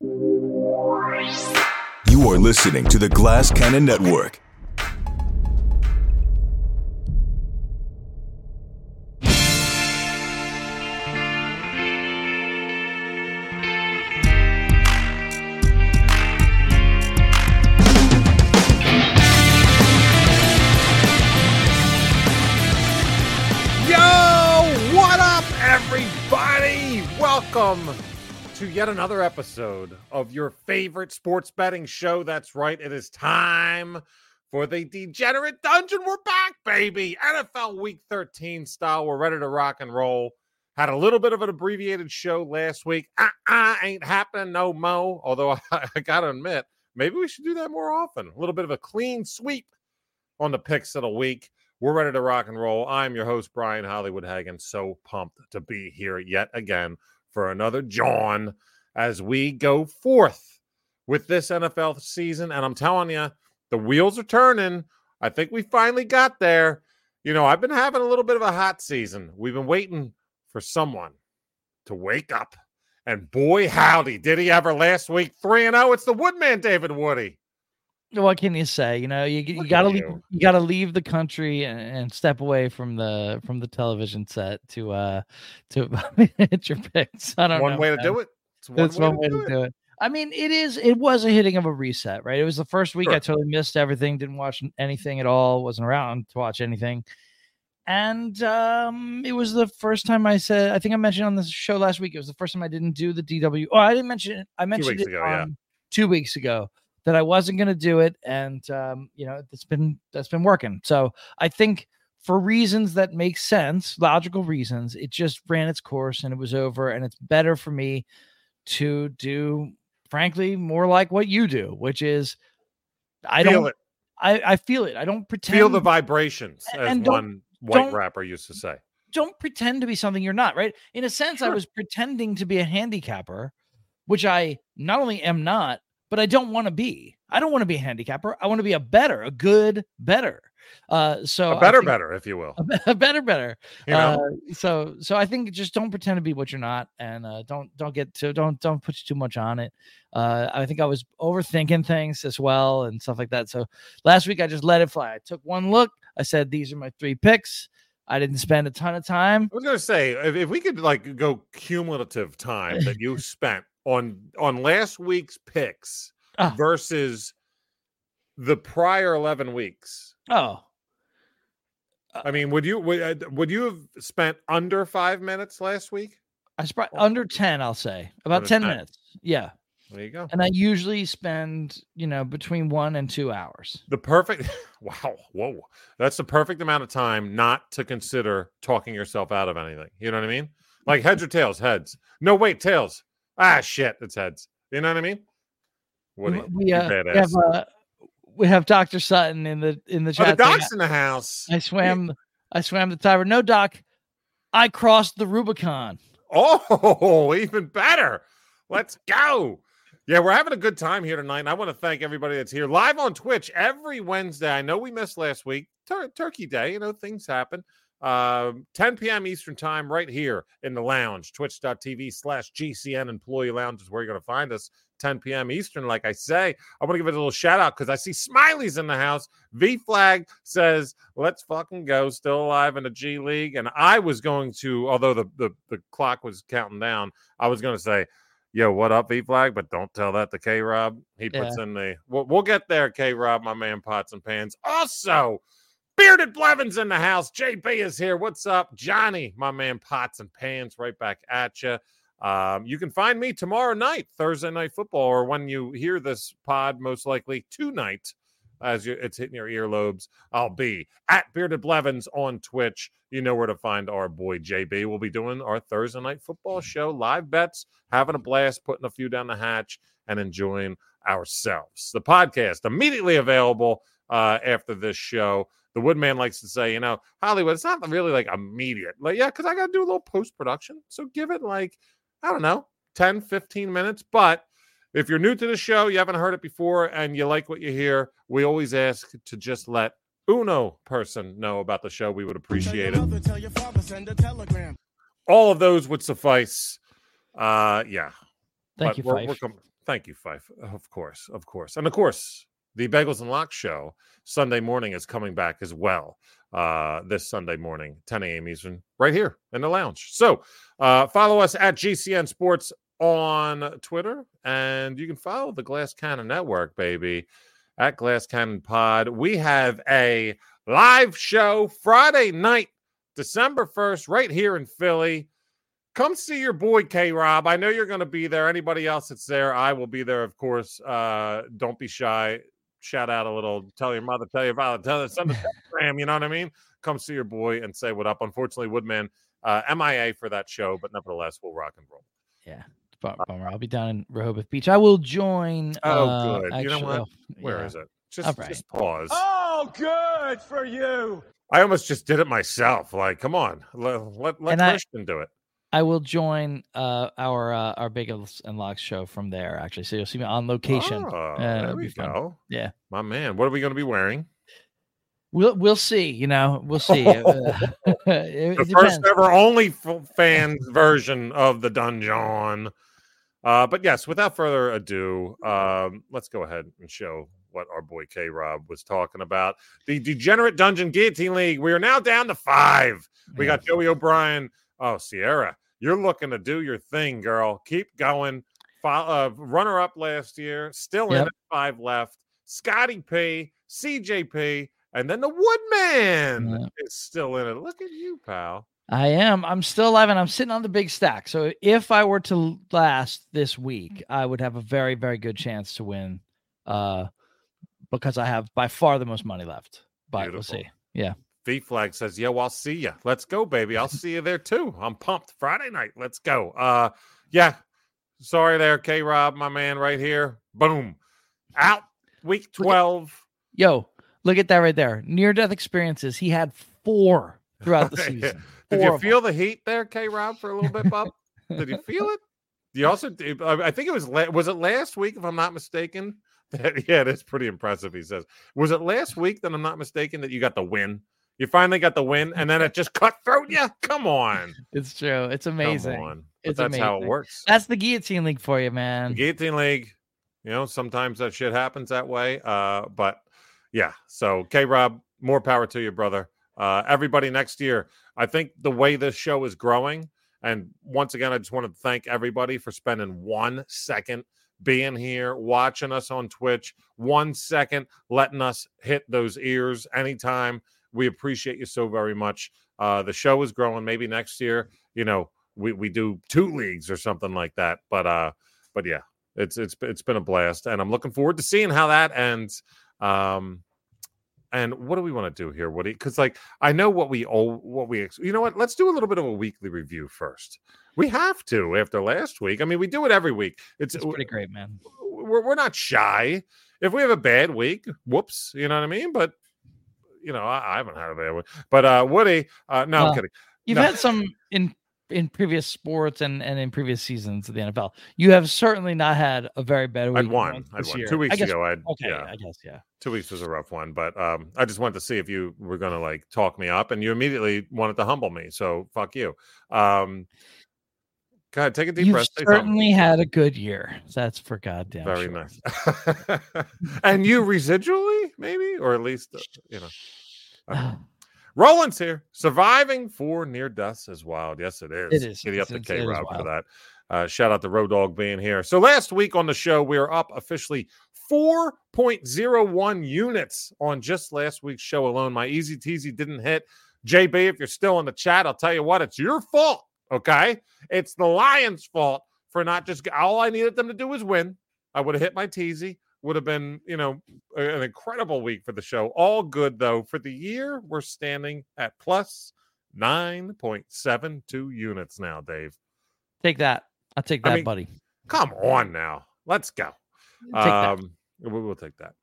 You are listening to the Glass Cannon Network. Yet another episode of your favorite sports betting show. That's right, it is time for the Degenerate Dungeon. We're back, baby. NFL Week 13 style. We're ready to rock and roll. Had a little bit of an abbreviated show last week. Uh uh ain't happening no mo. Although I, I gotta admit, maybe we should do that more often. A little bit of a clean sweep on the picks of the week. We're ready to rock and roll. I'm your host, Brian Hollywood Hagan. So pumped to be here yet again for another John as we go forth with this NFL season. And I'm telling you, the wheels are turning. I think we finally got there. You know, I've been having a little bit of a hot season. We've been waiting for someone to wake up. And boy, howdy, did he ever last week 3 and 0. It's the Woodman, David Woody. What can you say? You know, you, you Look gotta leave, you. you gotta leave the country and, and step away from the from the television set to uh to hit your picks. I don't know One know. way to do it. It's one, way, one to way do to it. do it. I mean, it is. It was a hitting of a reset, right? It was the first week I totally missed everything. Didn't watch anything at all. Wasn't around to watch anything. And um, it was the first time I said. I think I mentioned on the show last week. It was the first time I didn't do the DW. Oh, I didn't mention it. I mentioned weeks it ago, yeah. on two weeks ago that I wasn't going to do it, and um, you know, it's been that's been working. So I think for reasons that make sense, logical reasons, it just ran its course and it was over. And it's better for me to do, frankly, more like what you do, which is I Feel don't, it. I, I feel it. I don't pretend, Feel the vibrations, as one white rapper used to say. don't pretend to be something you're not, right? In a sense, I was pretending to be a handicapper, which I not only am not, but I don't want to be. I don't want to be a handicapper. I want to be a better, a good, better. Uh, so A better, think- better, if you will. a a better, better. You know, Uh, so so I think just don't pretend to be what you're not, and uh, don't don't get to don't don't put too much on it. Uh, I think I was overthinking things as well and stuff like that. So last week I just let it fly. I took one look. I said these are my three picks. I didn't spend a ton of time. I was gonna say if, if we could like go cumulative time that you spent on on last week's picks Ah. versus the prior eleven weeks. Oh, I mean, would you would, uh, would you have spent under five minutes last week? I spent Oh. under ten. I'll say about ten 10. minutes. Yeah, There you go. and I usually spend you know between one and two hours. The perfect wow, whoa. That's the perfect amount of time not to consider talking yourself out of anything. You know what I mean? Like heads or tails, heads. No, wait, tails. Ah shit, it's heads. You know what I mean? What we, you, we, uh, we have uh, we have Doctor Sutton in the in the Oh, the chat. doc's in the house. I swam. I swam the Tiber. No, Doc. I crossed the Rubicon. Oh, even better. Let's go. Yeah, we're having a good time here tonight. And I want to thank everybody that's here live on Twitch every Wednesday. I know we missed last week, Tur- Turkey Day. You know, things happen. Um, 10 p.m. Eastern Time, right here in the lounge. Twitch.tv slash GCN Employee Lounge is where you're going to find us. 10 p.m. Eastern. Like I say, I want to give it a little shout out because I see Smiley's in the house. V Flag says, let's fucking go. Still alive in the G League. And I was going to, although the, the, the clock was counting down, I was going to say, yo, what up, V Flag? But don't tell that to K Rob. He puts in the, we'll, we'll get there, K Rob, my man, pots and pans. Also, Bearded Blevins in the house. JB is here. What's up? Johnny, my man, pots and pans, right back at you. Um, you can find me tomorrow night, Thursday night football, or when you hear this pod, most likely tonight, as you, it's hitting your earlobes. I'll be at Bearded Blevins on Twitch. You know where to find our boy JB. We'll be doing our Thursday night football show, live bets, having a blast, putting a few down the hatch, and enjoying ourselves. The podcast immediately available uh, after this show. The Woodman likes to say, you know, Hollywood, it's not really like immediate. Like, yeah, because I got to do a little post production. So give it like, I don't know, 10, 15 minutes. But if you're new to the show, you haven't heard it before, and you like what you hear, we always ask to just let Uno person know about the show. We would appreciate it. Tell your father, send a telegram. All of those would suffice. Uh, yeah. Thank But you, we're- Fife. we're com- Thank you, Fife. Of course, of course, and of course, the Bagels and Lock show Sunday morning is coming back as well. Uh, this Sunday morning, 10 a.m. Eastern, right here in the lounge. So, uh, follow us at GCN Sports on Twitter, and you can follow the Glass Cannon Network, baby, at Glass Cannon Pod. We have a live show Friday night, December 1st, right here in Philly. Come see your boy K Rob. I know you're going to be there. Anybody else that's there, I will be there, of course. Uh, don't be shy. Shout out a little. Tell your mother, tell your father, tell your son, Instagram. You know what I mean? Come see your boy and say what up. Unfortunately, Woodman uh, MIA for that show, but nevertheless, we'll rock and roll. Yeah. Bummer. I'll be down in Rehoboth Beach. I will join. Oh, uh, good. You know what? oh, Where yeah. is it? Just, All right. just pause. Oh, good for you. I almost just did it myself. Like, come on, let let, let And I- Christian do it. I will join uh, our uh, our Bagels and Locks show from there. Actually, so you'll see me on location. Oh, Uh, there we fun. go. Yeah. my man. What are we going to be wearing? We'll we'll see. You know, we'll see. Uh, the it first ever only fans version of the dungeon. Uh, but yes, without further ado, um, let's go ahead and show what our boy K Rob was talking about. The Degenerate Dungeon Guillotine League. We are now down to five. We got Joey O'Brien. Oh, Sierra, you're looking to do your thing, girl. Keep going. Uh, runner up last year, still in Yep. it, five left. Scotty P, CJP, and then the Woodman Yep. is still in it. Look at you, pal. I am. I'm still alive, and I'm sitting on the big stack. So if I were to last this week, I would have a very, very good chance to win, uh, because I have by far the most money left. But we'll see. Yeah. V Flag says, "Yo, I'll see you. Let's go, baby. I'll see you there too. I'm pumped. Friday night. Let's go." Uh, yeah. Sorry there, K. Rob, my man, right here. Boom, out. Week twelve. Yo, look at that right there. Near death experiences. He had four throughout the Yeah. season. Did Four you feel the heat there, K. Rob, for a little bit, Bob? Did you feel it? You also, I think it was was it last week, if I'm not mistaken. That, yeah, that's pretty impressive. He says, was it last week that I'm not mistaken that you got the win? You finally got the win, and then it just cut through you. Come on, It's true. It's Come amazing. It's that's how it works. That's the guillotine league for you, The man. guillotine league, you know, sometimes that shit happens that way. Uh, but yeah, so K Rob, more power to you, brother. Uh, everybody next year, I think the way this show is growing, and once again, I just want to thank everybody for spending one second being here, watching us on Twitch, one second letting us hit those ears anytime. We appreciate you so very much. Uh, the show is growing. Maybe next year, you know, we, we do two leagues or something like that. But uh, but yeah, it's it's it's been a blast, and I'm looking forward to seeing how that ends. Um, and what do we want to do here, Woody? Because like I know what we all what we ex- you know what? Let's do a little bit of a weekly review first. We have to after last week. I mean, we do it every week. It's, It's pretty great, man. we're we're not shy. If we have a bad week, whoops, you know what I mean. But you know, I, I haven't had a bad week. But uh, Woody, uh, no, I'm kidding. You've No. had some in in previous sports and and in previous seasons of the NFL. You have certainly not had a very bad week. I'd won. I'd won year. two weeks I guess, ago. I'd Okay, yeah. I guess yeah. two weeks was a rough one, but um, I just wanted to see if you were going to like talk me up, and you immediately wanted to humble me. So fuck you. Um, go ahead, take a deep You've breath. certainly had a good year. That's for goddamn Very sure. nice. and you residually, maybe, or at least uh, you know. I. Roland's here, surviving four near deaths is wild. Yes, it is. It is. Giddy up to K Rob for that. Uh, shout out to Road Dog being here. So last week on the show, we are up officially 4.01 units on just last week's show alone. My easy teasy didn't hit. JB, if you're still in the chat, I'll tell you what, it's your fault. Okay. It's the Lions' fault for not just all I needed them to do was win. I would have hit my teasy. Would have been, you know, an incredible week for the show. All good though. For the year, we're standing at plus 9.72 units now, Dave. Take that. I'll take I that, mean, buddy. Come on now. Let's go. Take that. Um, we will take that.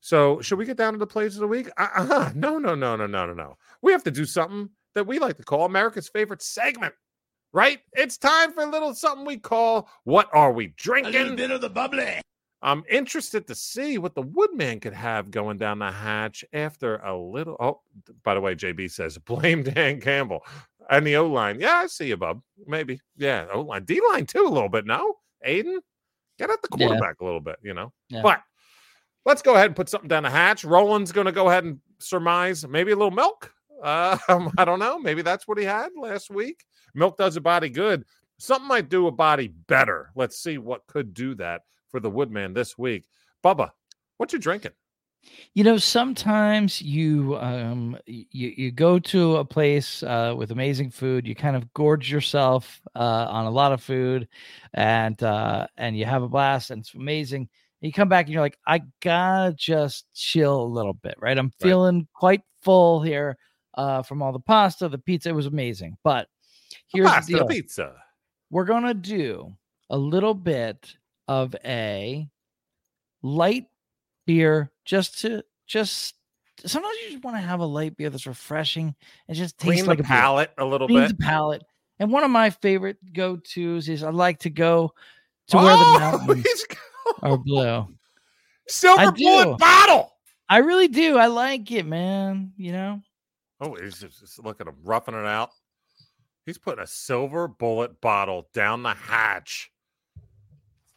So, should we get down to the plays of the week? Uh, uh, no, no, no, no, no, no, no. We have to do something that we like to call America's favorite segment, right? It's time for a little something we call "What Are We Drinking? A little bit of the bubbly. I'm interested to see what the Woodman could have going down the hatch after a little. Oh, by the way, JB says blame Dan Campbell and the O line. Yeah, I see you, bub. Maybe. Yeah, O line, D line too, a little bit. No, Aiden. Get at the Yeah. quarterback a little bit, you know. Yeah. But let's go ahead and put something down the hatch. Roland's going to go ahead and surmise maybe a little milk. Uh, I don't know. Maybe that's what he had last week. Milk does a body good. Something might do a body better. Let's see what could do that for the Woodman this week. Bubba, what you drinking? You know, sometimes you um you you go to a place uh, with amazing food. You kind of gorge yourself uh, on a lot of food, and uh, and you have a blast, and it's amazing. You come back and you're like, I gotta just chill a little bit, right? I'm feeling quite full here uh, from all the pasta, the pizza. It was amazing, but here's Pasta, the deal: pizza. we're gonna do a little bit of a light beer just to just sometimes you just want to have a light beer that's refreshing and just tastes Clean like the a beer. palate a little Cleans bit. the palate. And one of my favorite go-tos is I like to go to where the Oh, mountains are blue. silver bullet bottle. I really do. I like it, man. You know, Oh, he's just, just look at him roughing it out. He's putting a silver bullet bottle down the hatch.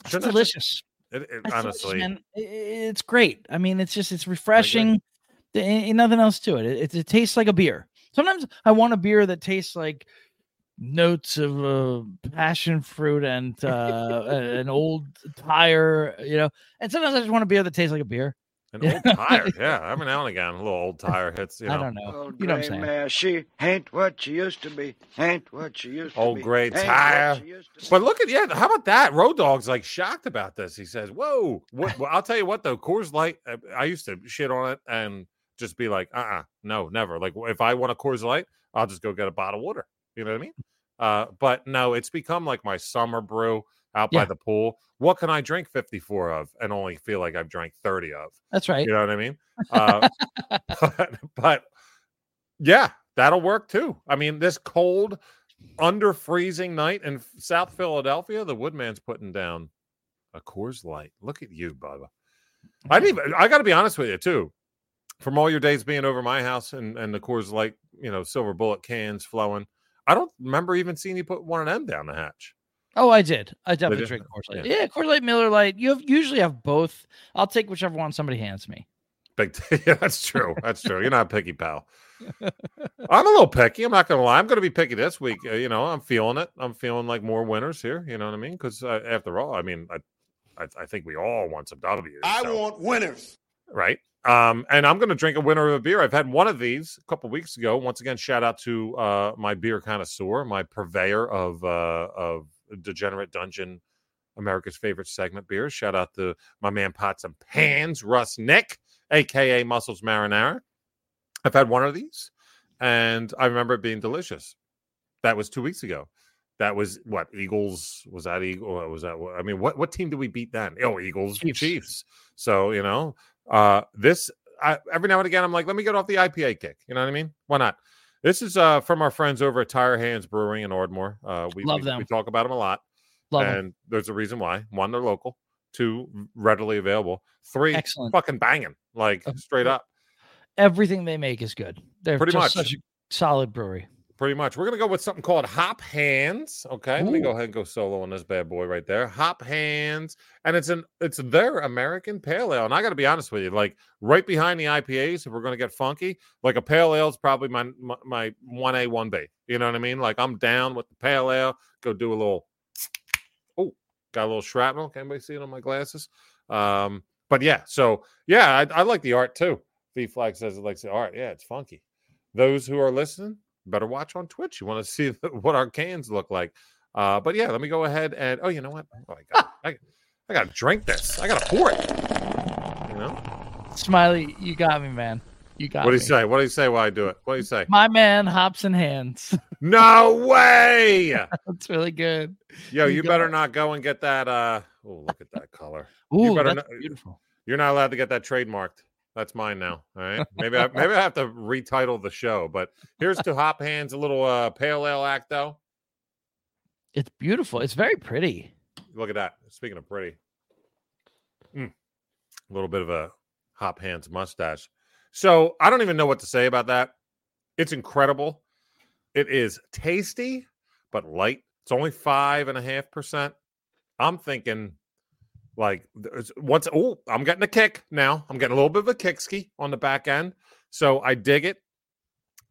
It's Shouldn't that just- delicious. It, it, It's delicious, honestly, I- it's great. I mean, it's just it's refreshing. There ain't nothing else to it. It, it. it tastes like a beer. Sometimes I want a beer that tastes like notes of uh, passion fruit and uh, an old tire, you know. And sometimes I just want a beer that tastes like a beer. An old tire. Yeah, every now and again, a little old tire hits. You know, I don't know. Old You know what I'm gray saying? mare, she ain't what she used to be. Ain't what she used to Old be. Old gray tire. she used to be. But look at yeah, how about that? Road Dog's like shocked about this. He says, "Whoa!" What, well, I'll tell you what though, Coors Light. uh, I used to shit on it and just be like, "Uh, uh no, never." Like if I want a Coors Light, I'll just go get a bottle of water. You know what I mean? Uh, but no, it's become like my summer brew out by the pool. What can I drink fifty four of and only feel like I've drank thirty of? That's right. You know what I mean? Uh, but, but yeah, that'll work too. I mean, this cold, under freezing night in South Philadelphia, the Woodman's putting down a Coors Light. Look at you, Bubba. I didn't even, I got to be honest with you too. From all your days being over my house and, and the Coors Light, you know, silver bullet cans flowing, I don't remember even seeing you put one of them down the hatch. Oh, I did. I definitely did? drink Coors Light. Yeah. Yeah. Coors Light, Miller Lite. You have, usually have both. I'll take whichever one somebody hands me. Big, yeah, that's true. That's true. You're not picky, pal. I'm a little picky. I'm not gonna lie. I'm gonna be picky this week. Uh, you know, I'm feeling it. I'm feeling like more winners here. You know what I mean? Because uh, after all, I mean, I, I, I think we all want some W's. I so- want winners. right. Um, and I'm gonna drink a winner of a beer. I've had one of these a couple weeks ago. Once again, shout out to uh my beer connoisseur, my purveyor of uh of Degenerate Dungeon, America's favorite segment beer. Shout out to my man Pots and Pans, Russ Nick, aka Muscles Marinara. I've had one of these, and I remember it being delicious. That was two weeks ago. That was what Eagles was that Eagle? Was that I mean, what what team did we beat then? Oh, Eagles, Chiefs. Chiefs. So you know, uh, this I, every now and again, I'm like, let me get off the IPA kick. You know what I mean? Why not? This is uh from our friends over at Tired Hands Brewing in Ardmore. Uh, we Love we, them. we talk about them a lot, Love and there's a reason why. One, they're local. Two, readily available. Three, Excellent. fucking banging, like straight up. Everything they make is good. They're Pretty just much. such a solid brewery. Pretty much. We're gonna go with something called Hop Hands. Okay, let me go ahead and go solo on this bad boy right there. Hop Hands, and it's an it's their American Pale Ale. And I got to be honest with you, like right behind the IPAs, if we're gonna get funky, like a Pale Ale is probably my my one A one B. You know what I mean? Like I'm down with the Pale Ale. Go do a little. Oh, got a little shrapnel. Can anybody see it on my glasses? Um, but yeah, so yeah, I, I like the art too. V Flag says it likes the art. Yeah, it's funky. Those who are listening, better watch on Twitch. You want to see what our cans look like. Uh, but yeah, let me go ahead and oh, you know what? Oh, I got I, I got to drink this. I got to pour it. You know Smiley, you got me, man. You got what do me. you say? What do you say while I do it? What do you say? My man, hops and hands. No way! That's really good. Yo, You you better it. not go and get that. Uh, oh, look at that color. You better that's not- beautiful. You're not allowed to get that trademarked. That's mine now. All right. Maybe I, maybe I have to retitle the show. But here's to Hop Hands, a little uh, pale ale act though. It's beautiful. It's very pretty. Look at that. Speaking of pretty, Mm. a little bit of a Hop Hands mustache. So I don't even know what to say about that. It's incredible. It is tasty, but light. It's only five and a half percent. I'm thinking Like once, oh, I'm getting a kick now. I'm getting a little bit of a kick ski on the back end, so I dig it.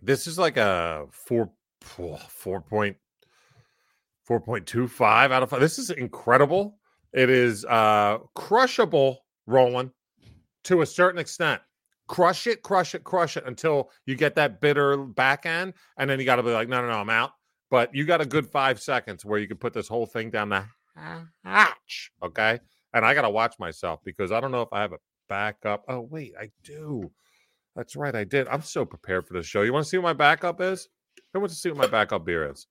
This is like a four four point four point two five out of five. This is incredible. It is uh crushable, Roland, to a certain extent. Crush it, crush it, crush it until you get that bitter back end, and then you got to be like, no, no, no, I'm out. But you got a good five seconds where you can put this whole thing down the hatch. Okay. And I got to watch myself because I don't know if I have a backup. Oh, wait, I do. That's right. I did. I'm so prepared for this show. You want to see what my backup is? Who wants to see what my backup beer is?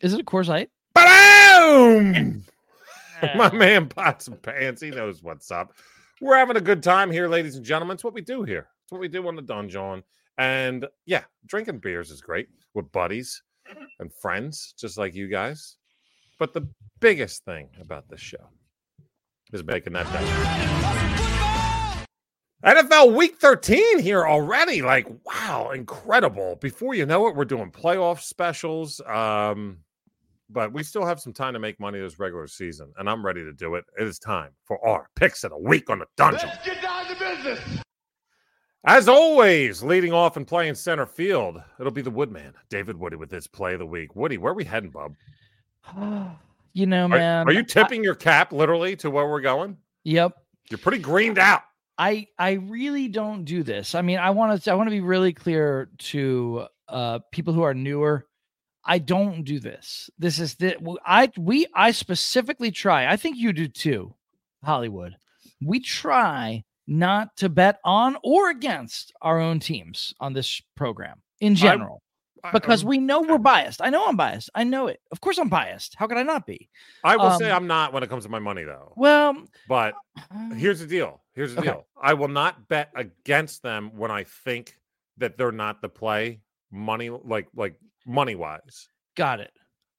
Is it a Coors Light? Boom! my man pots and pants. He knows what's up. We're having a good time here, ladies and gentlemen. It's what we do here. It's what we do on the dungeon. And yeah, drinking beers is great with buddies and friends, just like you guys. But the biggest thing about this show is making that bet. NFL Week 13 here already. Like, wow, incredible. Before you know it, we're doing playoff specials. Um, but we still have some time to make money this regular season, and I'm ready to do it. It is time for our picks of the week on the dungeon. Let's get down to business. As always, leading off and playing center field, it'll be the Woodman, David Woody, with his play of the week. Woody, where are we heading, bub? you know, Are, man. are you I- tipping your cap literally to where we're going? yep. You're pretty greened out. I I really don't do this. I mean, I want to I want to be really clear to uh people who are newer. I don't do this. This is the I we I specifically try. I think you do too, Hollywood. We try not to bet on or against our own teams on this program in general I- because um, we know we're biased. I know I'm biased. I know it. Of course I'm biased. How could I not be? I will say um, I'm not when it comes to my money, though. Well, But here's the deal. Here's the Okay. deal. I will not bet against them when I think that they're not the play money, like like money wise. got it.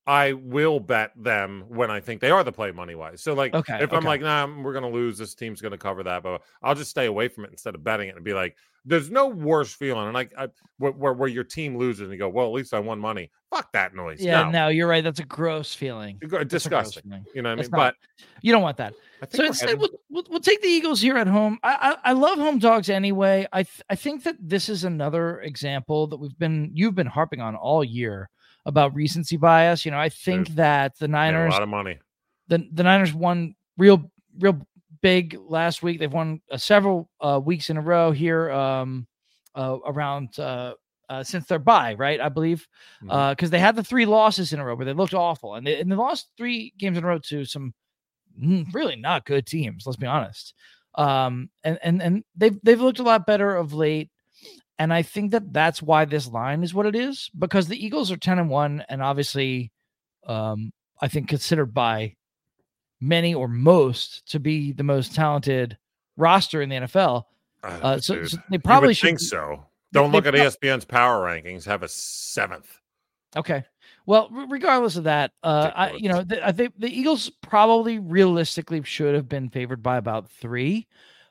I will bet them when I think they are the play money wise. So like Okay, if I'm okay. like, nah, we're gonna lose, this team's gonna cover that, but I'll just stay away from it instead of betting it and be like, there's no worse feeling. And like I, where, where where your team loses and you go, well, at least I won money. Fuck that noise. Yeah, no, no, you're right. That's a gross feeling. Uh, that's a gross disgusting. feeling. You know what I mean? Not- But You don't want that. So instead, we'll, we'll, we'll take the Eagles here at home. I, I I love home dogs anyway. I th- I think that this is another example that we've been you've been harping on all year about recency bias. You know, I think that the Niners a lot of money. the the Niners won real real big last week. They've won uh, several uh, weeks in a row here um, uh, around uh, uh, since their bye, right? I believe because they had the three losses in a row where they looked awful, and they, and they lost three games in a row to some mm, really not good teams. Let's be honest. Um, and and and they've they've looked a lot better of late. And I think that that's why this line is what it is because the Eagles are 10 and 1 and obviously um I think considered by many or most to be the most talented roster in the NFL. Uh, so, so they probably should think so. Don't they look at E ESPN's power rankings. Have a seventh. Okay. Well, re- regardless of that, uh, I you know th- I think the Eagles probably realistically should have been favored by about three.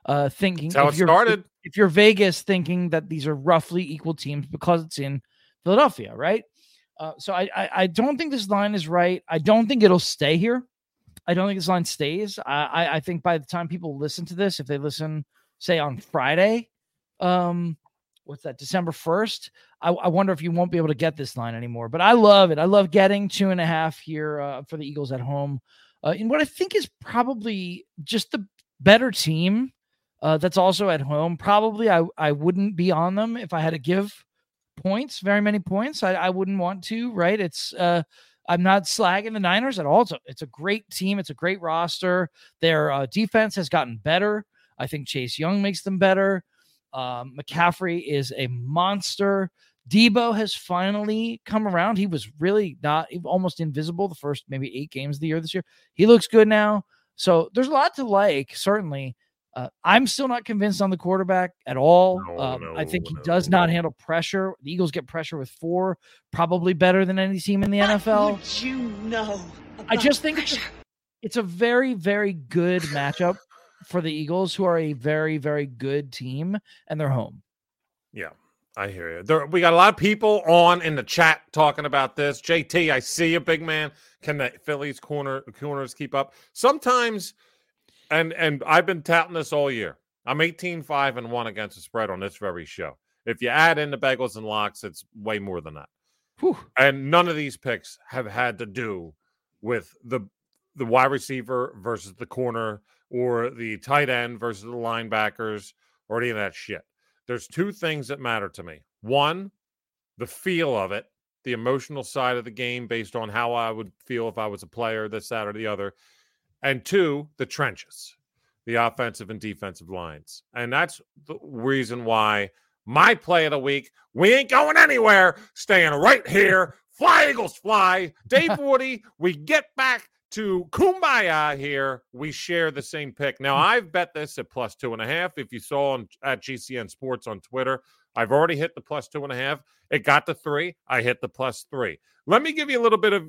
Uh, thinking That's how if it you're- started. if you're Vegas thinking that these are roughly equal teams because it's in Philadelphia, right? Uh, so I, I I don't think this line is right. I don't think it'll stay here. I don't think this line stays. I I, think by the time people listen to this, if they listen, say on Friday, um, what's that, December first, I, I wonder if you won't be able to get this line anymore. But I love it. I love getting two and a half here uh, for the Eagles at home. Uh, in what I think is probably just the better team uh, that's also at home. Probably I, I wouldn't be on them if I had to give points, very many points. I, I wouldn't want to, right? It's uh I'm not slagging the Niners at all. It's a, it's a great team. It's a great roster. Their uh, defense has gotten better. I think Chase Young makes them better. Um, McCaffrey is a monster. Deebo has finally come around. He was really not almost invisible the first maybe eight games of the year this year. He looks good now. So there's a lot to like, certainly. Uh, I'm still not convinced on the quarterback at all. No, um, I think he no, does not handle pressure. The Eagles get pressure with four, probably better than any team in the NFL. What you know I just think it's a, pressure? it's a very, very good matchup for the Eagles, who are a very, very good team, and they're home. Yeah, I hear you. There, we got a lot of people on in the chat talking about this. JT, I see you, big man. Can the Phillies corner corners keep up? Sometimes And and I've been touting this all year. I'm 18 5 and 1 against the spread on this very show. If you add in the bagels and locks, it's way more than that. Whew. And none of these picks have had to do with the the wide receiver versus the corner or the tight end versus the linebackers or any of that shit. There's two things that matter to me. One, the feel of it, the emotional side of the game based on how I would feel if I was a player, this, that, or the other. And two, the trenches, the offensive and defensive lines. And that's the reason why my play of the week, we ain't going anywhere, staying right here. Fly Eagles fly. Dave Woody, we get back to Kumbaya here. We share the same pick. Now, I've bet this at plus two and a half. If you saw on, at GCN Sports on Twitter, I've already hit the plus two and a half. It got to three. I hit the plus three. Let me give you a little bit of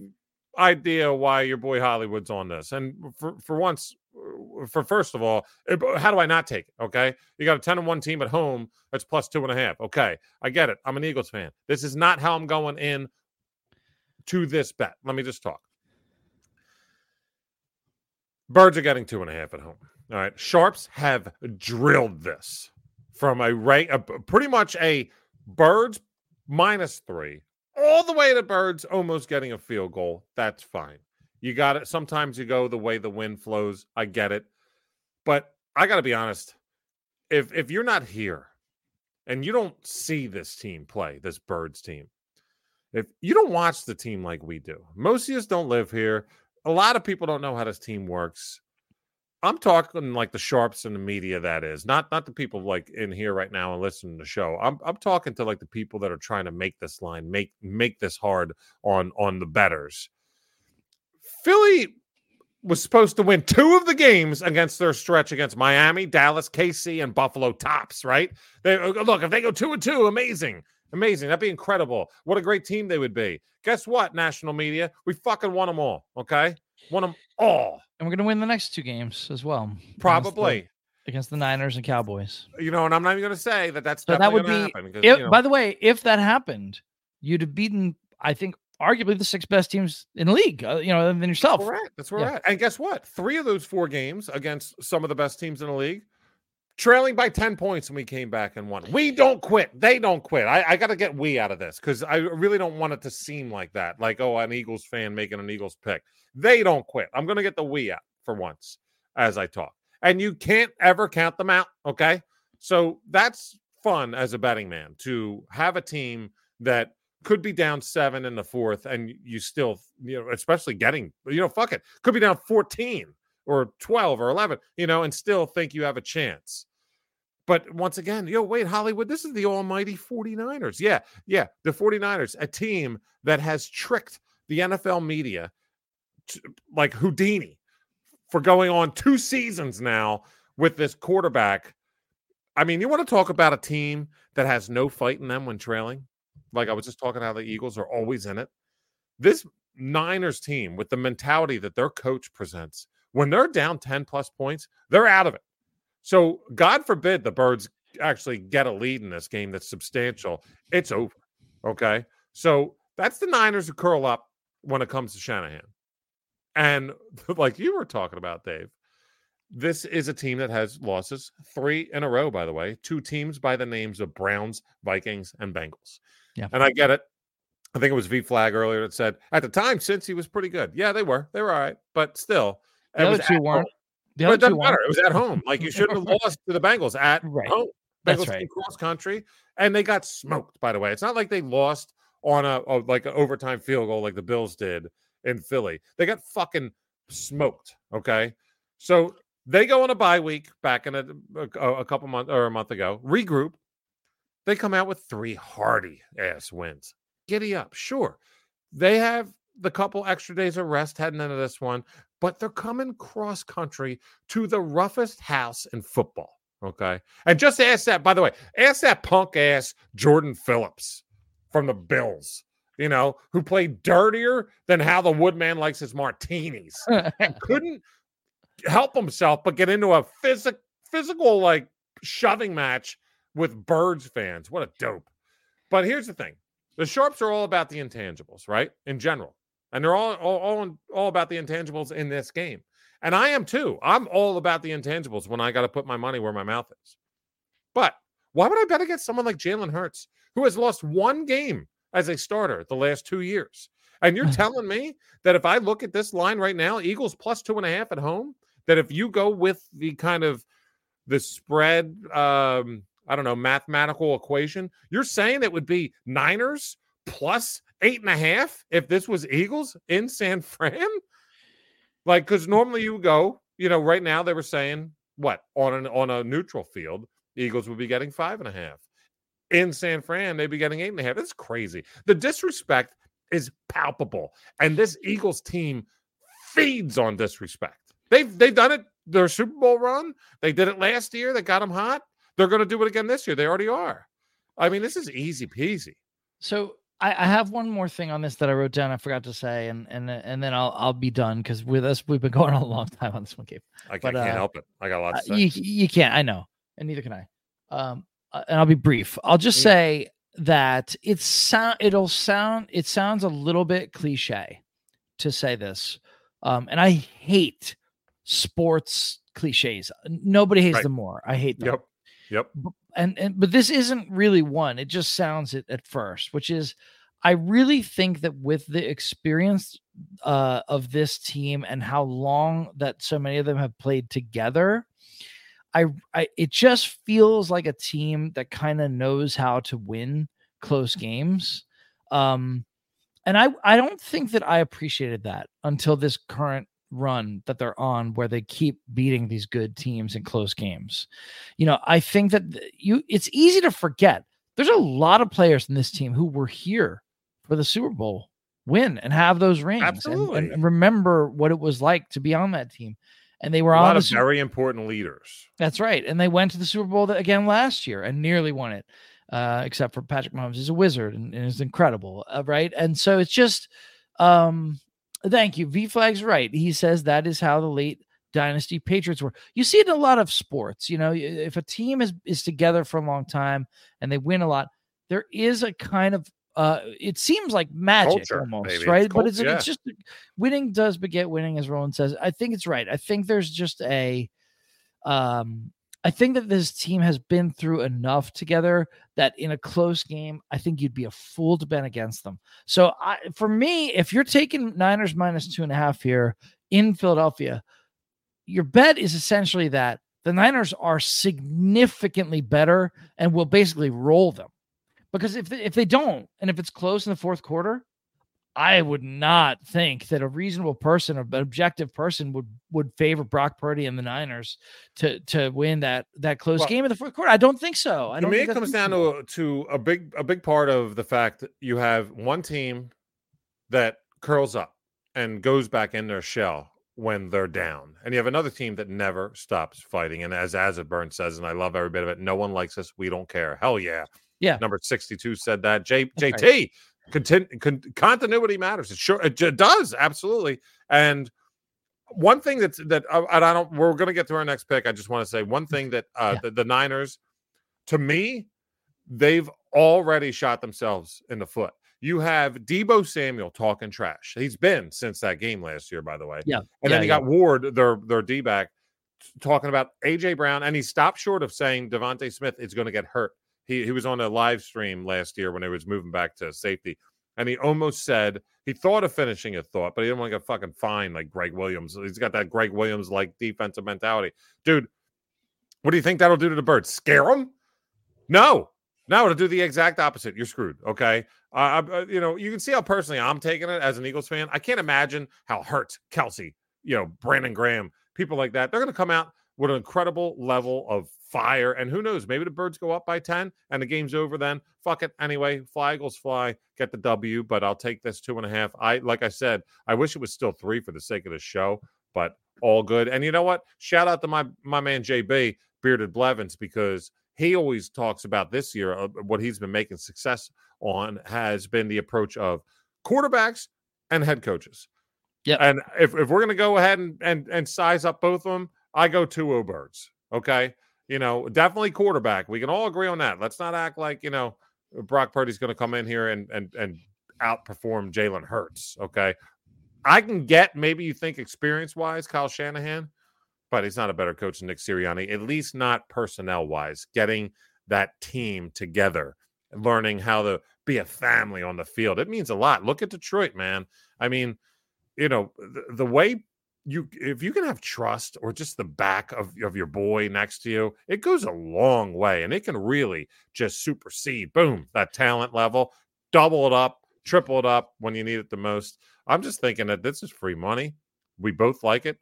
idea why your boy Hollywood's on this. And for, for once, uh, for first of all, how do I not take it? Okay. You got a 10 and 1 team at home that's plus two and a half. Okay. I get it. I'm an Eagles fan. This is not how I'm going in to this bet. Let me just talk. Birds are getting two and a half at home. All right. Sharps have drilled this from a rate, a, pretty much a birds minus three, all the way to birds almost getting a field goal. That's fine. You got it. Sometimes you go the way the wind flows. I get it. But I got to be honest. If if you're not here and you don't see this team play, this birds team, if you don't watch the team like we do, most of us don't live here. A lot of people don't know how this team works. I'm talking like the sharps in the media that is, not not the people like in here right now and listening to the show. I'm I'm talking to like the people that are trying to make this line, make make this hard on on the betters. Philly was supposed to win two of the games against their stretch against Miami, Dallas, KC, and Buffalo tops, right? They uh, look, if they go two and two, amazing. Amazing. That'd be incredible. What a great team they would be. Guess what, national media? We fucking won them all. Okay. Won them all. And we're going to win the next two games as well. Probably. Against the, against the Niners and Cowboys. You know, and I'm not even going to say that that's so that would be. Happen if, you know, by the way, if that happened, you'd have beaten, I think, arguably the six best teams in the league, uh, you know, than yourself. That's right. That's right. And guess what? Three of those four games against some of the best teams in the league trailing by 10 points and we came back and won. We don't quit. They don't quit. I, I got to get we out of this because I really don't want it to seem like that. Like, oh, an Eagles fan making an Eagles pick. They don't quit. I'm going to get the we out for once as I talk. And you can't ever count them out. Okay. So that's fun as a betting man to have a team that could be down seven in the fourth and you still, you know, especially getting, you know, fuck it, could be down 14 or 12 or 11, you know, and still think you have a chance. But once again, yo, wait, Hollywood, this is the almighty 49ers. Yeah, yeah, the 49ers, a team that has tricked the NFL media to, like Houdini for going on two seasons now with this quarterback. I mean, you want to talk about a team that has no fight in them when trailing? Like I was just talking how the Eagles are always in it. This Niners team, with the mentality that their coach presents, when they're down 10 plus points, they're out of it. So, God forbid the Birds actually get a lead in this game that's substantial. It's over. Okay. So, that's the Niners who curl up when it comes to Shanahan. And like you were talking about, Dave, this is a team that has losses three in a row, by the way, two teams by the names of Browns, Vikings, and Bengals. Yeah. And I get it. I think it was V Flag earlier that said at the time, since he was pretty good. Yeah, they were. They were all right. But still, the other two weren't. The but it doesn't matter. It was at home. Like you shouldn't have lost to the Bengals at right. home. Bengals right. Cross country, and they got smoked. By the way, it's not like they lost on a, a like an overtime field goal like the Bills did in Philly. They got fucking smoked. Okay, so they go on a bye week back in a, a, a couple months or a month ago. Regroup. They come out with three hardy ass wins. Giddy up, sure. They have the couple extra days of rest heading into this one but they're coming cross country to the roughest house in football. Okay. And just ask that, by the way, ask that punk ass Jordan Phillips from the Bills, you know, who played dirtier than how the Woodman likes his martinis and couldn't help himself but get into a physic, physical, like shoving match with Birds fans. What a dope. But here's the thing the Sharps are all about the intangibles, right? In general and they're all all all, all about the intangibles in this game. And I am too. I'm all about the intangibles when I got to put my money where my mouth is. But why would I bet against someone like Jalen Hurts, who has lost one game as a starter the last two years? And you're telling me that if I look at this line right now, Eagles plus two and a half at home, that if you go with the kind of the spread, um, I don't know, mathematical equation, you're saying it would be Niners plus eight and a half if this was Eagles in San Fran? Like, because normally you go, you know, right now they were saying what on an on a neutral field, Eagles would be getting five and a half. In San Fran, they'd be getting eight and a half. It's crazy. The disrespect is palpable. And this Eagles team feeds on disrespect. They've they've done it their Super Bowl run. They did it last year. They got them hot. They're going to do it again this year. They already are. I mean, this is easy peasy. So I, I have one more thing on this that I wrote down. I forgot to say, and and and then I'll I'll be done because with us we've been going on a long time on this one, Gabe. I can't, but, uh, can't help it. I got a lot to say. You you can't. I know, and neither can I. Um, uh, and I'll be brief. I'll just say that it's sound. It'll sound. It sounds a little bit cliche to say this, um, and I hate sports cliches. Nobody hates right. them more. I hate them. Yep. Yep. And and but this isn't really one. It just sounds it at first, which is I really think that with the experience uh, of this team and how long that so many of them have played together, I, I it just feels like a team that kind of knows how to win close games. Um, and I I don't think that I appreciated that until this current run that they're on where they keep beating these good teams in close games. You know, I think that you it's easy to forget. There's a lot of players in this team who were here for the Super Bowl win and have those rings Absolutely. And, and remember what it was like to be on that team. And they were a on lot of Super- very important leaders. That's right. And they went to the Super Bowl again last year and nearly won it. Uh, except for Patrick Mahomes is a wizard and, and is incredible, uh, right? And so it's just um Thank you. V Flag's right. He says that is how the late dynasty Patriots were. You see it in a lot of sports. You know, if a team is is together for a long time and they win a lot, there is a kind of uh it seems like magic Culture, almost, right? It's but it's yeah. it's just winning does beget winning, as Roland says. I think it's right. I think there's just a um I think that this team has been through enough together that in a close game, I think you'd be a fool to bet against them. So, I, for me, if you're taking Niners minus two and a half here in Philadelphia, your bet is essentially that the Niners are significantly better and will basically roll them. Because if they, if they don't, and if it's close in the fourth quarter, I would not think that a reasonable person, an objective person, would would favor Brock Purdy and the Niners to to win that that close Well, game in the fourth quarter. I don't think so. I to don't me, it comes down to to a big a big part of the fact that you have one team that curls up and goes back in their shell when they're down, and you have another team that never stops fighting. And as as Burn says, and I love every bit of it. No one likes us. We don't care. Hell yeah. Yeah. Number sixty two said that. J JT. Contin- con- continuity matters. It sure it does absolutely. And one thing that's that uh, and I don't. We're going to get to our next pick. I just want to say one thing that uh, Yeah. the, the Niners, to me, they've already shot themselves in the foot. You have Deebo Samuel talking trash. He's been since that game last year, by the way. Yeah. And yeah, then you yeah. got Ward, their their D back, talking about AJ Brown, and he stopped short of saying DeVonta Smith is going to get hurt. He he was on a live stream last year when he was moving back to safety, and he almost said he thought of finishing a thought, but he didn't want to get fucking fined like Gregg Williams. He's got that Gregg Williams like defensive mentality, dude. What do you think that'll do to the birds? Scare them? No, no, it'll do the exact opposite. You're screwed. Okay. Uh, I- you know, you can see how personally I'm taking it as an Eagles fan. I can't imagine how hurt Kelce, you know, Brandon Graham, people like that. They're going to come out with an incredible level of fire. And who knows? Maybe the birds go up by 10 and the game's over then. Fuck it. Anyway, fly Eagles fly, get the W, but I'll take this two and a half. I, like I said, I wish it was still three for the sake of the show, but all good. And you know what? Shout out to my, my man, JB, Bearded Blevins, because he always talks about this year, uh, what he's been making success on has been the approach of quarterbacks and head coaches. Yeah. And if, if we're going to go ahead and, and, and size up both of them, I go two O birds. Okay. You know, definitely quarterback. We can all agree on that. Let's not act like, you know, Brock Purdy's going to come in here and, and, and outperform Jalen Hurts. Okay. I can get maybe you think experience wise, Kyle Shanahan, but he's not a better coach than Nick Sirianni, at least not personnel wise, getting that team together learning how to be a family on the field. It means a lot. Look at Detroit, man. I mean, you know, the, the way you if you can have trust or just the back of, of your boy next to you, it goes a long way and it can really just supersede, boom, that talent level, double it up, triple it up when you need it the most. I'm just thinking that this is free money. We both like it.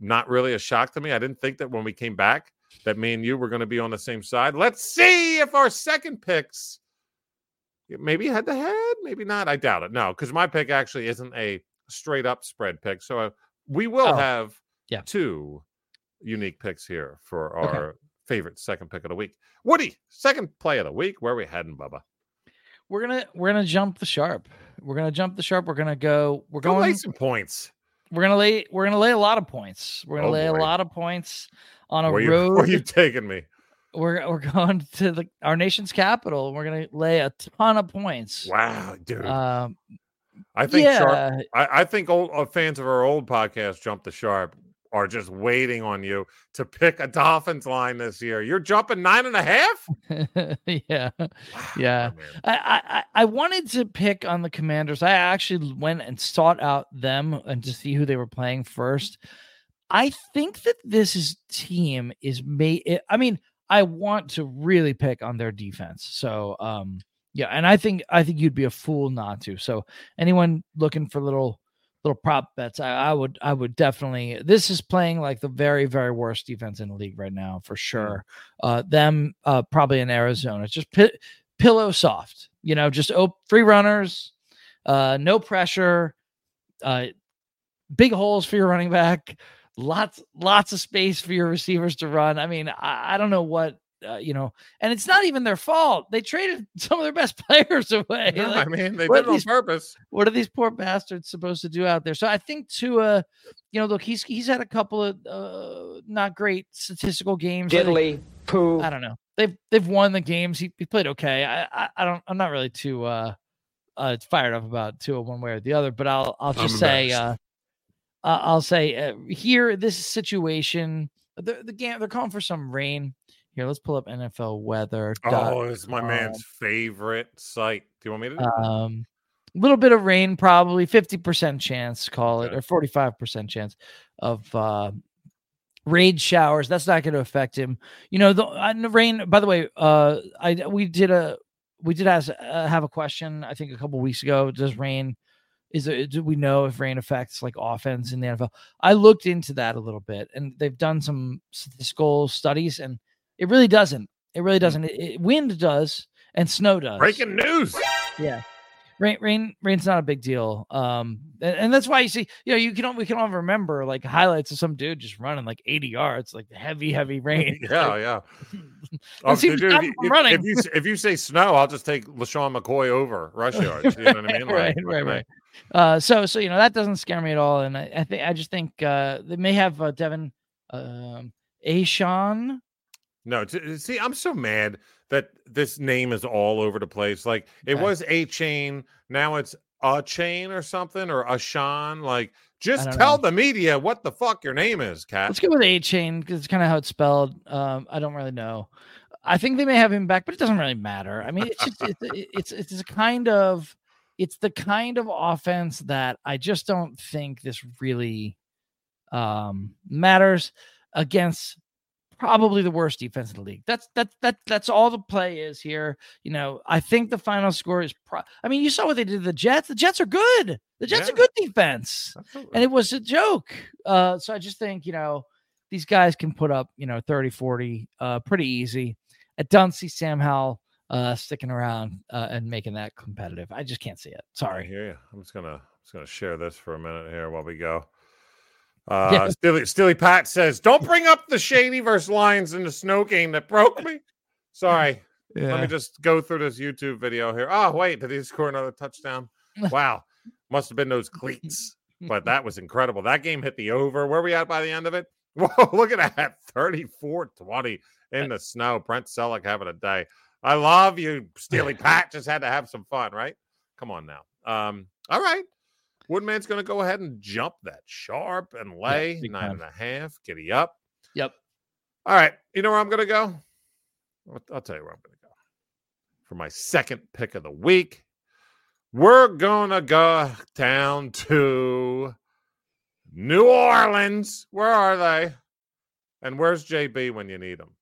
Not really a shock to me. I didn't think that when we came back that me and you were going to be on the same side. Let's see if our second picks maybe head to head, maybe not. I doubt it. No, because my pick actually isn't a straight up spread pick. So we will Oh, have yeah. two unique picks here for Okay. our favorite second pick of the week. Woody, second play of the week. Where we heading, Bubba? We're gonna we're gonna jump the sharp. We're gonna jump the sharp. We're gonna go. We're Go going. lay some points. We're gonna lay. We're gonna lay a lot of points. We're gonna Oh, lay a lot of points on a Where you, road. where are you taking me? We're we're going to the our nation's capital. We're gonna lay a ton of points. Wow, dude. Um, I think Sharp I, I think old uh, fans of our old podcast, Jump the Sharp, are just waiting on you to pick a Dolphins line this year. You're jumping nine and a half. yeah. Yeah. I, I I- I wanted to pick on the Commanders. I actually went and sought out them and to see who they were playing first. I think that this is team is made. I mean, I want to really pick on their defense. So, um, yeah, and I think I think you'd be a fool not to. So, anyone looking for little little prop bets, I, I would I would definitely. This is playing like the very very worst defense in the league right now for sure. Uh, them uh, probably in Arizona. Just pi- pillow soft, you know, just op- free runners, uh, no pressure, uh, big holes for your running back, lots lots of space for your receivers to run. I mean, I, I don't know what. Uh, you know, and it's not even their fault. They traded some of their best players away. No, Like, I mean, they what did it on these- purpose. what are these poor bastards supposed to do out there? So I think Tua, you know, look, he's he's had a couple of uh, not great statistical games. I think- Diddly poo. I don't know. They've they've won the games. He, he played okay. I, I I don't. I'm not really too uh uh fired up about Tua one way or the other. But I'll I'll I'm just say uh, uh I'll say uh, here this situation the the game they're calling for some rain. Here, let's pull up NFL weather. Oh, it's my man's favorite site. Do you want me to? do um a little bit of rain probably 50% chance call it or 45% chance of uh rain showers that's not going to affect him you know the, uh, the rain by the way uh i we did a we did ask, uh, have a question i think a couple weeks ago does rain is it do we know if rain affects like offense in the nfl i looked into that a little bit and they've done some statistical studies and it really doesn't it really doesn't it, it- wind does and snow does Breaking news. yeah. Rain, rain, rain's not a big deal. Um, and, and that's why you see, you know, you can we can all remember like highlights of some dude just running like 80 yards, like heavy, heavy rain. yeah, yeah. See dude, if, you, running. if you if you say snow, I'll just take LeSean McCoy over rush yards. You know what I mean? right, Like, right, like, right. Uh, so, so you know that doesn't scare me at all, and I, I think I just think uh, they may have uh, Devin, um, Ashawn. No, t- see, I'm so mad that this name is all over the place. Like it Okay. was a chain, now it's a chain or something or a Sean. Like just tell know. the media what the fuck your name is, Cat. Let's go with A chain because it's kind of how it's spelled. Um, I don't really know. I think they may have him back, but it doesn't really matter. I mean, it's just it's it's it's a kind of it's the kind of offense that I just don't think this really um matters against probably the worst defense in the league. That's that's that that's all the play is here. You know, I think the final score is pro- I mean, you saw what they did to the Jets. The Jets are good. The Jets are Yeah. good defense Absolutely. and it was a joke. Uh, so I just think, you know, these guys can put up, you know, 30, 40 uh, pretty easy. I don't see Sam Howell uh, sticking around uh, and making that competitive. I just can't see it. Sorry. I hear you. I'm just gonna just gonna share this for a minute here while we go. Uh Steely, Steely Pat says, Don't bring up the shady versus Lions in the snow game that broke me. Sorry. Let me just go through this YouTube video here. Oh, wait, did he score another touchdown? Wow. Must have been those cleats. But that was incredible. That game hit the over. Where are we at by the end of it? Whoa, look at that. 34 20 in the snow. Brent Celek having a day. I love you, Steely Pat. Just had to have some fun, right? Come on now. Um, all right. Woodman's going to go ahead and jump that sharp and lay big nine time. and a half. Giddy up. Yep. All right. You know where I'm going to go? I'll, I'll tell you where I'm going to go for my second pick of the week. We're going to go down to New Orleans. Where are they? And where's JB when you need him?